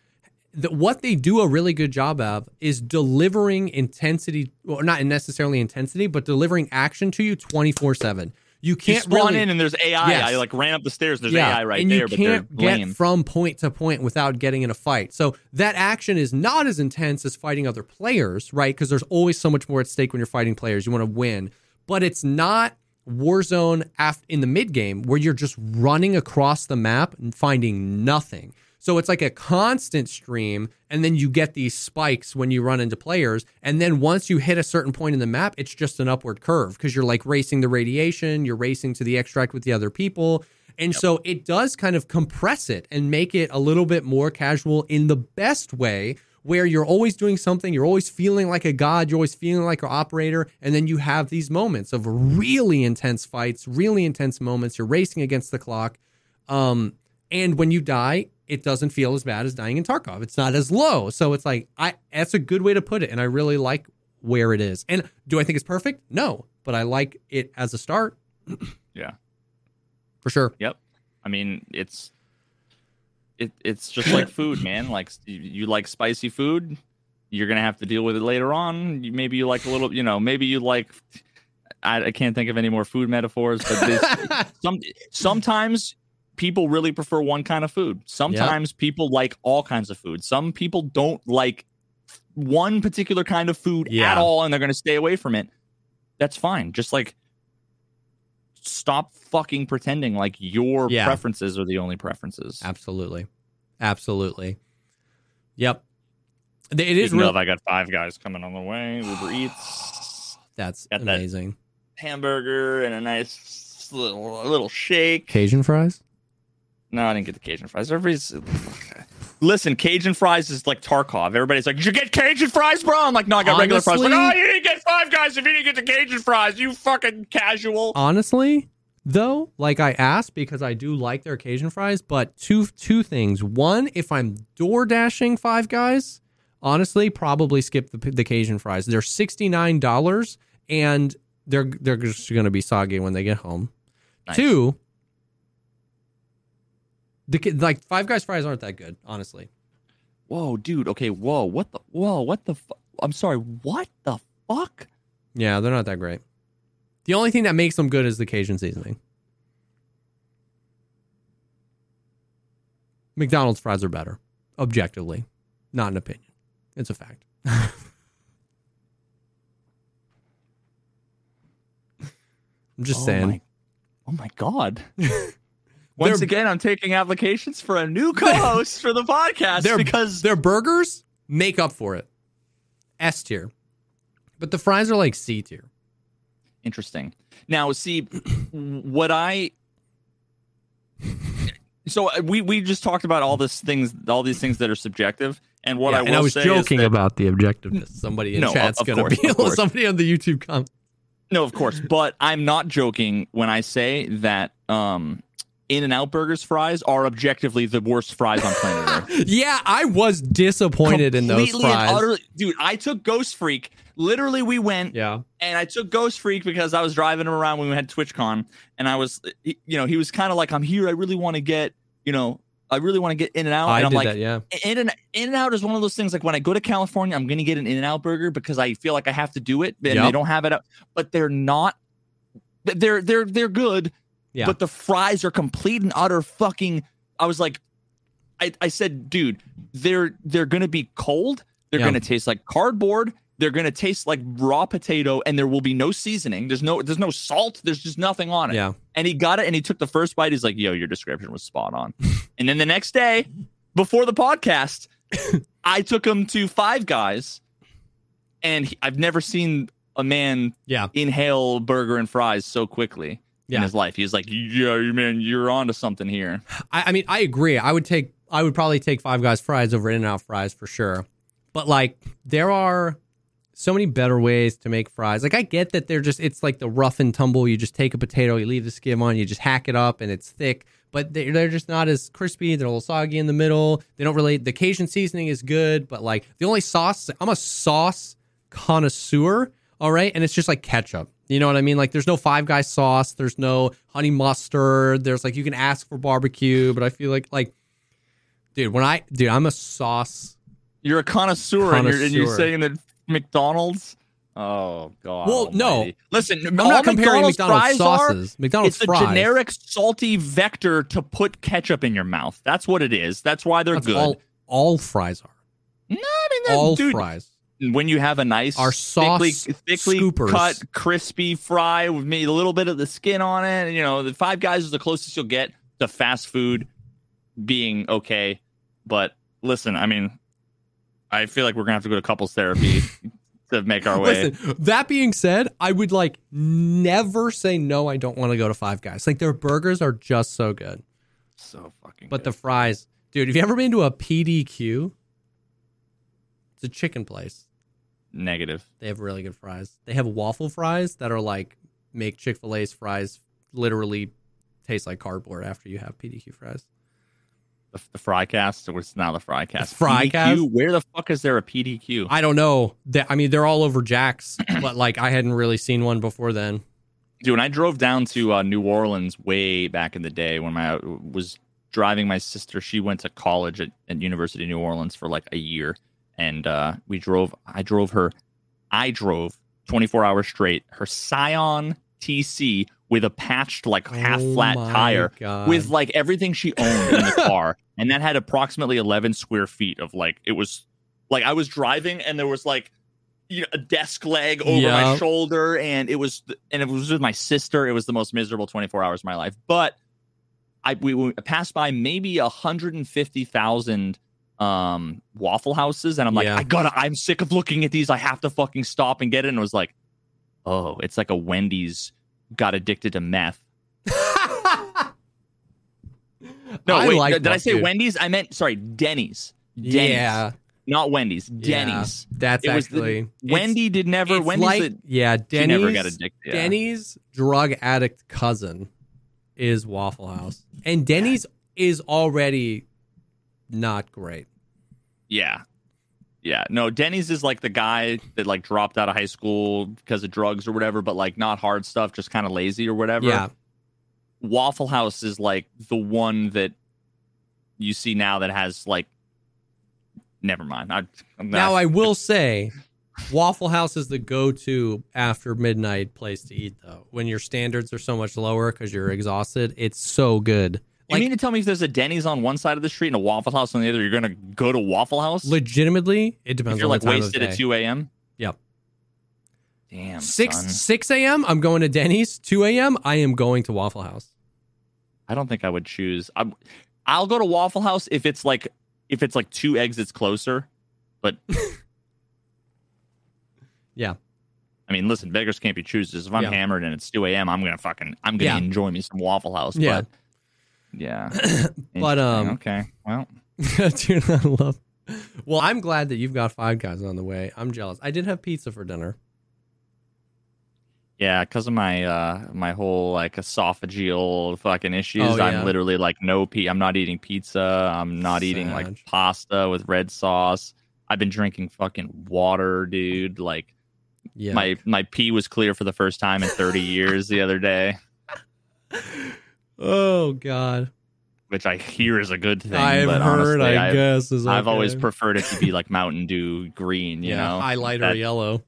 The, what they do a really good job of is delivering intensity, or not necessarily intensity, but delivering action to you 24 7. You you can't spawn really, in and there's ai Yes. i like ran up the stairs and there's ai right and there you but they're can't get lame from point to point without getting in a fight. So that action is not as intense as fighting other players, right? Because there's always so much more at stake when you're fighting players. You want to win, but it's not Warzone af- in the mid game where you're just running across the map and finding nothing. So it's like a constant stream, and then you get these spikes when you run into players. And then once you hit a certain point in the map, it's just an upward curve because you're like racing the radiation, you're racing to the extract with the other people. And so it does kind of compress it and make it a little bit more casual in the best way, where you're always doing something, you're always feeling like a god, you're always feeling like an operator, and then you have these moments of really intense fights, really intense moments. You're racing against the clock. Um, and when you die, it doesn't feel as bad as dying in Tarkov. It's not as low. So it's like I that's a good way to put it. And I really like where it is. And do I think it's perfect? No. But I like it as a start. Yeah. For sure. Yep. I mean, it's it it's just like food, man. Like you, you like spicy food, you're gonna have to deal with it later on. You, maybe you like a little, you know, maybe you like. I, I can't think of any more food metaphors, but this, some sometimes people really prefer one kind of food. Sometimes people like all kinds of food. Some people don't like one particular kind of food Yeah. at all, and they're gonna stay away from it. That's fine. Just like stop fucking pretending like your Yeah. preferences are the only preferences. Absolutely. Absolutely. Yep. It is Speaking real. of, I got five guys coming on the way. Uber Eats, That's got that. amazing. hamburger, and a nice little, little shake. Cajun fries? No, I didn't get the Cajun fries. Everybody's listen. Cajun fries is like Tarkov. Everybody's like, "Did you get Cajun fries, bro?" I'm like, "No, I got regular fries." Like, oh, you didn't get five guys if you didn't get the Cajun fries. You fucking casual. Honestly, though, like I asked because I do like their Cajun fries, but two two things. One, if I'm door dashing five guys, honestly, probably skip the, the Cajun fries. They're sixty nine dollars, and they're they're just going to be soggy when they get home. Nice. Two, the like Five Guys fries aren't that good, honestly. Whoa, dude. Okay, whoa. What the? Whoa, what the? Fu- I'm sorry. What the fuck? Yeah, they're not that great. The only thing that makes them good is the Cajun seasoning. McDonald's fries are better, objectively, not an opinion. It's a fact. I'm just oh saying. My, oh my god. Once They're- again, I'm taking applications for a new co-host for the podcast Their because their burgers make up for it. S tier. But the fries are like C tier. Interesting. Now, see, what I so uh, we we just talked about all this things, all these things that are subjective, and what Yeah, I will and I was joking that- about the objectiveness. Somebody in No, chat's gonna course, be somebody on the YouTube comment. No, of course, but I'm not joking when I say that um, In and Out Burgers fries are objectively the worst fries on planet Earth. Yeah, I was disappointed in those Completely and fries. utterly- dude. I took Ghost Freak. Literally, we went yeah. and I took Ghost Freak because I was driving him around when we had TwitchCon, and I was, you know, he was kind of like, "I'm here. I really want to get, you know, I really want to get In and Out." And I'm like, that, yeah. In and In and Out is one of those things. Like when I go to California, I'm gonna get an In and Out burger because I feel like I have to do it, and Yep. they don't have it. But they're not. They're they're they're good. Yeah. But the fries are complete and utter fucking. I was like, I I said, dude, they're they're gonna be cold. They're Yeah. gonna taste like cardboard. They're gonna taste like raw potato, and there will be no seasoning. There's no there's no salt. There's just nothing on it. Yeah. And he got it, and he took the first bite. He's like, "Yo, your description was spot on." and then the next day, before the podcast, I took him to Five Guys, and he, I've never seen a man Yeah. inhale burger and fries so quickly Yeah. in his life. He's like, "Yeah, man, you're onto something here." I, I mean, I agree. I would take, I would probably take Five Guys fries over In-N-Out fries for sure. But like, there are so many better ways to make fries. Like, I get that they're just, it's like the rough and tumble. You just take a potato, you leave the skim on, you just hack it up, and it's thick. But they're, they're just not as crispy. They're a little soggy in the middle. They don't really, the Cajun seasoning is good, but like, the only sauce, I'm a sauce connoisseur. All right. And it's just like ketchup. You know what I mean? Like there's no five guy sauce, there's no honey mustard, there's like you can ask for barbecue, but I feel like like dude, when I dude, I'm a sauce You're a connoisseur, And, you're, and you're saying that McDonald's. Oh God! Well, no. Listen, I'm not comparing McDonald's, McDonald's fries are. McDonald's it's a generic salty vector to put ketchup in your mouth. That's what it is. That's why they're That's good. all all fries are. no, I mean, that- All dude, fries. When you have a nice, thickly, sauce thickly scoopers. cut, crispy fry with maybe a little bit of the skin on it. You know, the Five Guys is the closest you'll get to fast food being okay. But listen, I mean, I feel like we're gonna have to go to couples therapy to make our way. Listen, that being said, I would like never say no, I don't want to go to Five Guys. Like their burgers are just so good. so fucking. But the fries, dude, have you ever been to a PDQ? It's a chicken place. Negative. They have really good fries. They have waffle fries that are like make Chick fil A's fries literally taste like cardboard after you have PDQ fries. The, the fry cast, or it's not the fry cast. The fry PDQ? cast? Where the fuck is there a PDQ? I don't know. They, I mean, they're all over Jax, but like I hadn't really seen one before then. Dude, when I drove down to uh, New Orleans way back in the day when I was driving my sister, she went to college at, at University of New Orleans for like a year, and uh, we drove. I drove her. I drove 24 hours straight. Her Scion TC with a patched like half Oh flat my tire God. with like everything she owned in the car, and that had approximately 11 square feet of like it was like I was driving and there was like you know a desk leg over my shoulder, and it was and it was with my sister. It was the most miserable 24 hours of my life, but I we, we passed by maybe 150,000 um waffle houses and I'm like Yeah. I gotta I'm sick of looking at these I have to fucking stop and get it and it was like oh it's like a Wendy's got addicted to meth no I wait like did I say. Wendy's I meant sorry Denny's Denny's Yeah, not Wendy's yeah. Denny's That's It was the- actually it's- Wendy did never Wendy's like, the- yeah, Denny's. never got addicted yeah. Denny's drug addict cousin is Waffle House, and Denny's is already not great. Yeah. Yeah. No, Denny's is like the guy that like dropped out of high school because of drugs or whatever, but like not hard stuff, just kind of lazy or whatever. Yeah, Waffle House is like the one that you see now that has like never mind. I, Now I will say, Waffle House is the go-to after midnight place to eat, though. When your standards are so much lower because you're exhausted, it's so good. You like- mean to tell me if there's a Denny's on one side of the street and a Waffle House on the other, you're gonna go to Waffle House? Legitimately, it depends if you're like wasted at. 2 a.m. Yep. Damn. Six son. six a.m. I'm going to Denny's. Two a.m. I am going to Waffle House. I don't think I would choose. I'm, I'll go to Waffle House if it's like if it's like two exits closer. But Yeah. I mean, listen, beggars can't be choosers. If I'm Yeah. hammered and it's 2 a.m., I'm gonna fucking I'm gonna Yeah. enjoy me some Waffle House. Yeah. But yeah. But, um, okay, well, Dude, I love. Well, I'm glad that you've got Five Guys on the way. I'm jealous. I did have pizza for dinner. yeah, because of my uh my whole like esophageal fucking issues, Oh, yeah. I'm literally like no pe. I'm not eating pizza. I'm not eating like pasta with red sauce. I've been drinking fucking water, dude. Like Yeah. my my pee was clear for the first time in 30 years the other day, oh God. which I hear is a good thing. I've but heard. honestly, I I've, guess is. I've always preferred it to be like Mountain Dew green. You yeah, know, highlighter That- yellow.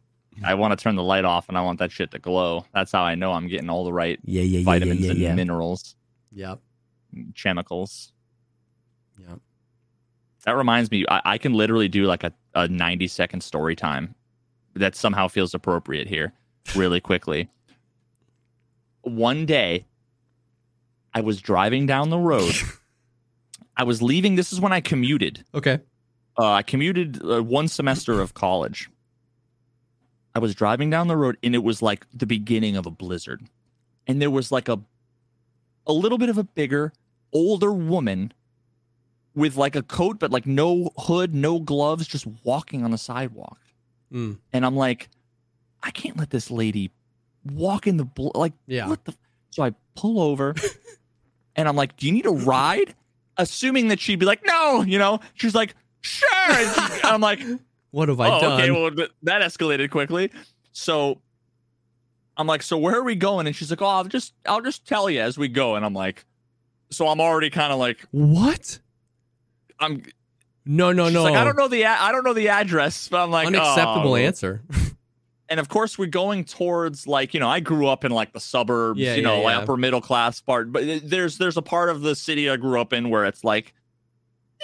I want to turn the light off and I want that shit to glow. That's how I know I'm getting all the right Yeah, yeah, vitamins and minerals, Yep. chemicals. Yep. That reminds me, I, I can literally do like a, a 90 second story time that somehow feels appropriate here really quickly. One day, I was driving down the road. I was leaving. This is when I commuted. Okay. Uh, I commuted uh, one semester of college. I was driving down the road and it was like the beginning of a blizzard. And there was like a a little bit of a bigger, older woman with like a coat but like no hood, no gloves, just walking on the sidewalk. Mm. And I'm like, I can't let this lady walk in the bl- like Yeah. what the so I pull over and I'm like, Do you need a ride? Assuming that she'd be like, No, you know, she's like, Sure. I'm like, What have I oh, done? okay. Well, that escalated quickly. So I'm like, so where are we going? And she's like, oh, I'll just, I'll just tell you as we go. And I'm like, so I'm already kind of like, what? I'm. No, no, she's no. Like, I don't know the, I don't know the address, but I'm like, Unacceptable oh. answer. And of course, we're going towards like, you know, I grew up in like the suburbs, Yeah, you know, yeah, like yeah. upper middle class part. But there's, there's a part of the city I grew up in where it's like,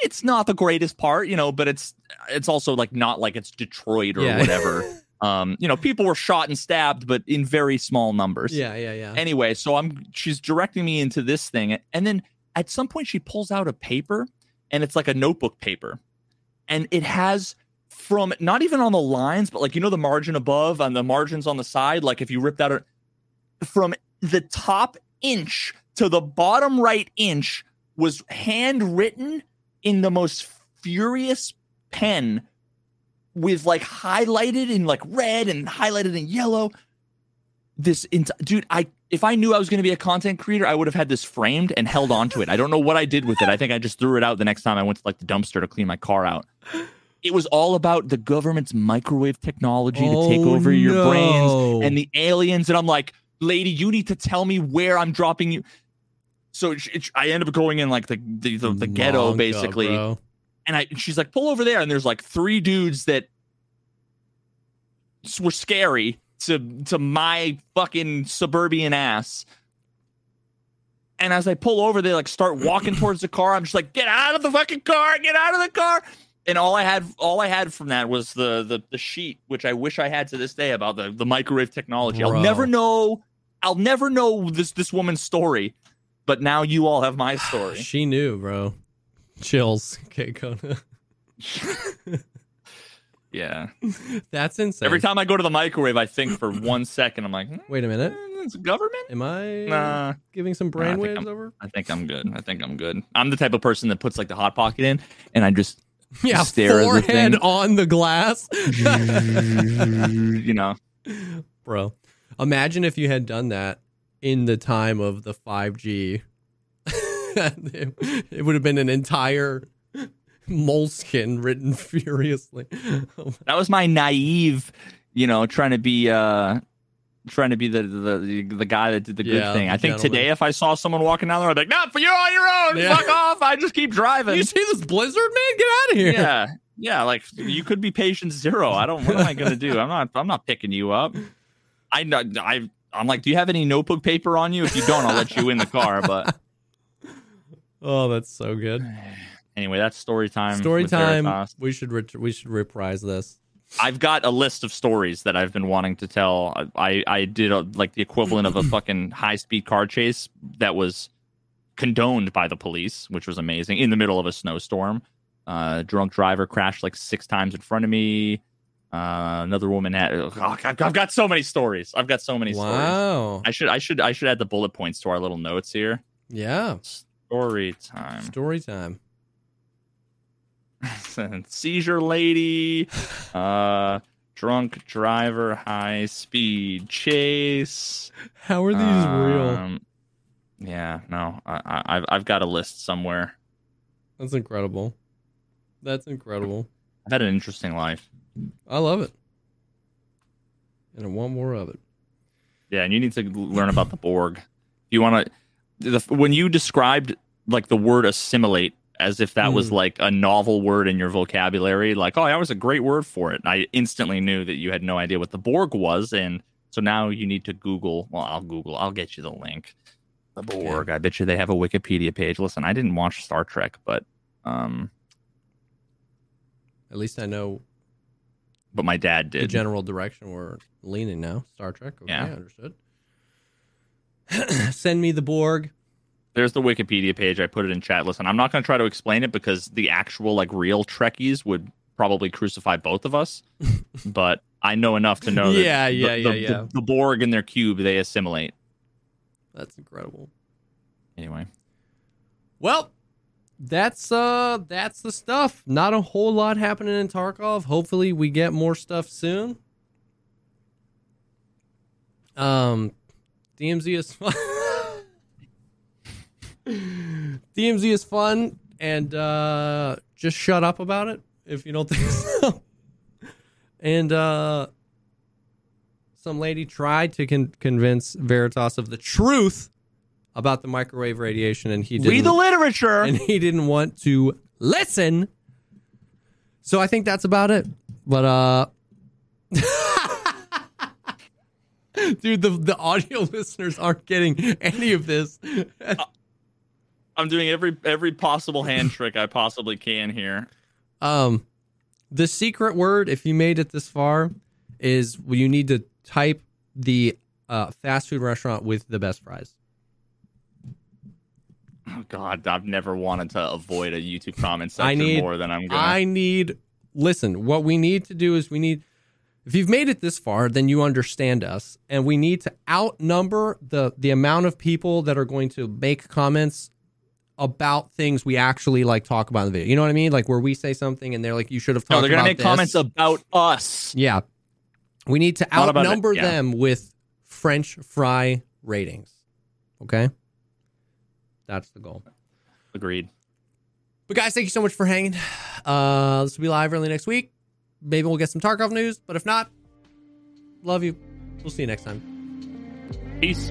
it's not the greatest part, you know, but it's, it's also like not like it's Detroit or whatever. um, you know, people were shot and stabbed, but in very small numbers. yeah, yeah, yeah. Anyway, so I'm she's directing me into this thing, and then at some point she pulls out a paper, and it's like a notebook paper, and it has from not even on the lines, but like you know the margin above and the margins on the side, like if you ripped out from the top inch to the bottom right inch was handwritten in the most furious pen with like highlighted in like red and highlighted in yellow. This dude i if i knew i was going to be a content creator i would have had this framed and held on to it. I don't know what i did with it. I think i just threw it out the next time i went to like the dumpster to clean my car out it was all about the government's microwave technology to take Oh, over your brains and the aliens and i'm like lady you need to tell me where i'm dropping you so it, it, i end up going in like the the, the, the ghetto basically bro. and I she's like, pull over there, and there's like three dudes that were scary to to my fucking suburban ass. And as I pull over, they like start walking towards the car. I'm just like, get out of the fucking car, get out of the car. And all I had, all I had from that was the the, the sheet, which I wish I had to this day about the, the microwave technology. Bro. I'll never know. I'll never know this this woman's story, but now you all have my story. She knew, bro. Chills. Okay, Kona. yeah. That's insane. Every time I go to the microwave, I think for one second, I'm like, hmm, Wait a minute. it's government? Am I Nah, giving some Nah, brainwaves I'm- over? I think I'm good. I think I'm good. I'm the type of person that puts like the hot pocket in, and I just Yeah, stare forehead on the glass. you know, Bro, imagine if you had done that in the time of the 5G. it, it would have been an entire Moleskine written furiously. that was my naive, you know, trying to be uh trying to be the the the guy that did the good Yeah, thing. I think gentleman. today, if I saw someone walking down there, I'd be like, "Nah, for you on your own. Yeah. Fuck off. I just keep driving." you see this blizzard, man? Get out of here. yeah, yeah, like you could be patient zero. I don't. What am I gonna do? I'm not. I'm not picking you up. I know. I. I'm like, do you have any notebook paper on you? If you don't, I'll let you in the car. But Oh, that's so good. anyway, that's story time. Story time. Veritas. We should ret- we should reprise this. I've got a list of stories that I've been wanting to tell. I I did a, like the equivalent of a fucking high speed car chase that was condoned by the police, which was amazing in the middle of a snowstorm. Uh, drunk driver crashed like six times in front of me. Uh, another woman had. Oh, I've, I've got so many stories. I've got so many stories. Wow. I should I should I should add the bullet points to our little notes here. Yeah. Story time. Story time. seizure lady, uh, drunk driver, high speed chase. How are these real? Um, Yeah, no, I, I, I've I've got a list somewhere. That's incredible. That's incredible. I've had an interesting life. I love it. And I want more of it. Yeah, and you need to learn about the Borg. If you want to, when you described like the word assimilate as if that was Mm. like a novel word in your vocabulary, like oh, that was a great word for it. And I instantly knew that you had no idea what the Borg was, and so now you need to Google. Well, I'll Google. I'll get you the link. The Borg. I bet you they have a Wikipedia page. Listen, I didn't watch Star Trek, but um, At least I know but my dad did. the general direction we're leaning now. Star Trek. Okay, Yeah. understood. Send me the Borg. There's the Wikipedia page. I put it in chat. Listen, I'm not going to try to explain it because the actual like real Trekkies would probably crucify both of us. but I know enough to know that Yeah, the, yeah, the, yeah, the- yeah. the Borg in their cube they assimilate. That's incredible. Anyway, Well, that's uh that's the stuff. Not a whole lot happening in Tarkov. Hopefully we get more stuff soon. Um DMZ is. DMZ is fun and uh just shut up about it if you don't think so. and uh some lady tried to con- convince Veritas of the truth about the microwave radiation and he didn't read the literature. and he didn't want to listen. So I think that's about it. But uh Dude, the the audio listeners aren't getting any of this. I'm doing every every possible hand trick I possibly can here. Um the secret word if you made it this far is you need to type the uh, fast food restaurant with the best fries. Oh God, I've never wanted to avoid a YouTube comment section I need- more than I'm gonna. I need listen, what we need to do is we need if you've made it this far, then you understand us and we need to outnumber the the amount of people that are going to make comments about things we actually like talk about in the video. You know what I mean? Like where we say something and they're like you should have talked no, they're gonna make this. comments about us. Yeah. We need to Not outnumber yeah. them with French fry ratings. Okay? That's the goal. Agreed. But guys, thank you so much for hanging. Uh, this will be live early next week. Maybe we'll get some Tarkov news, but if not, love you. We'll see you next time. Peace.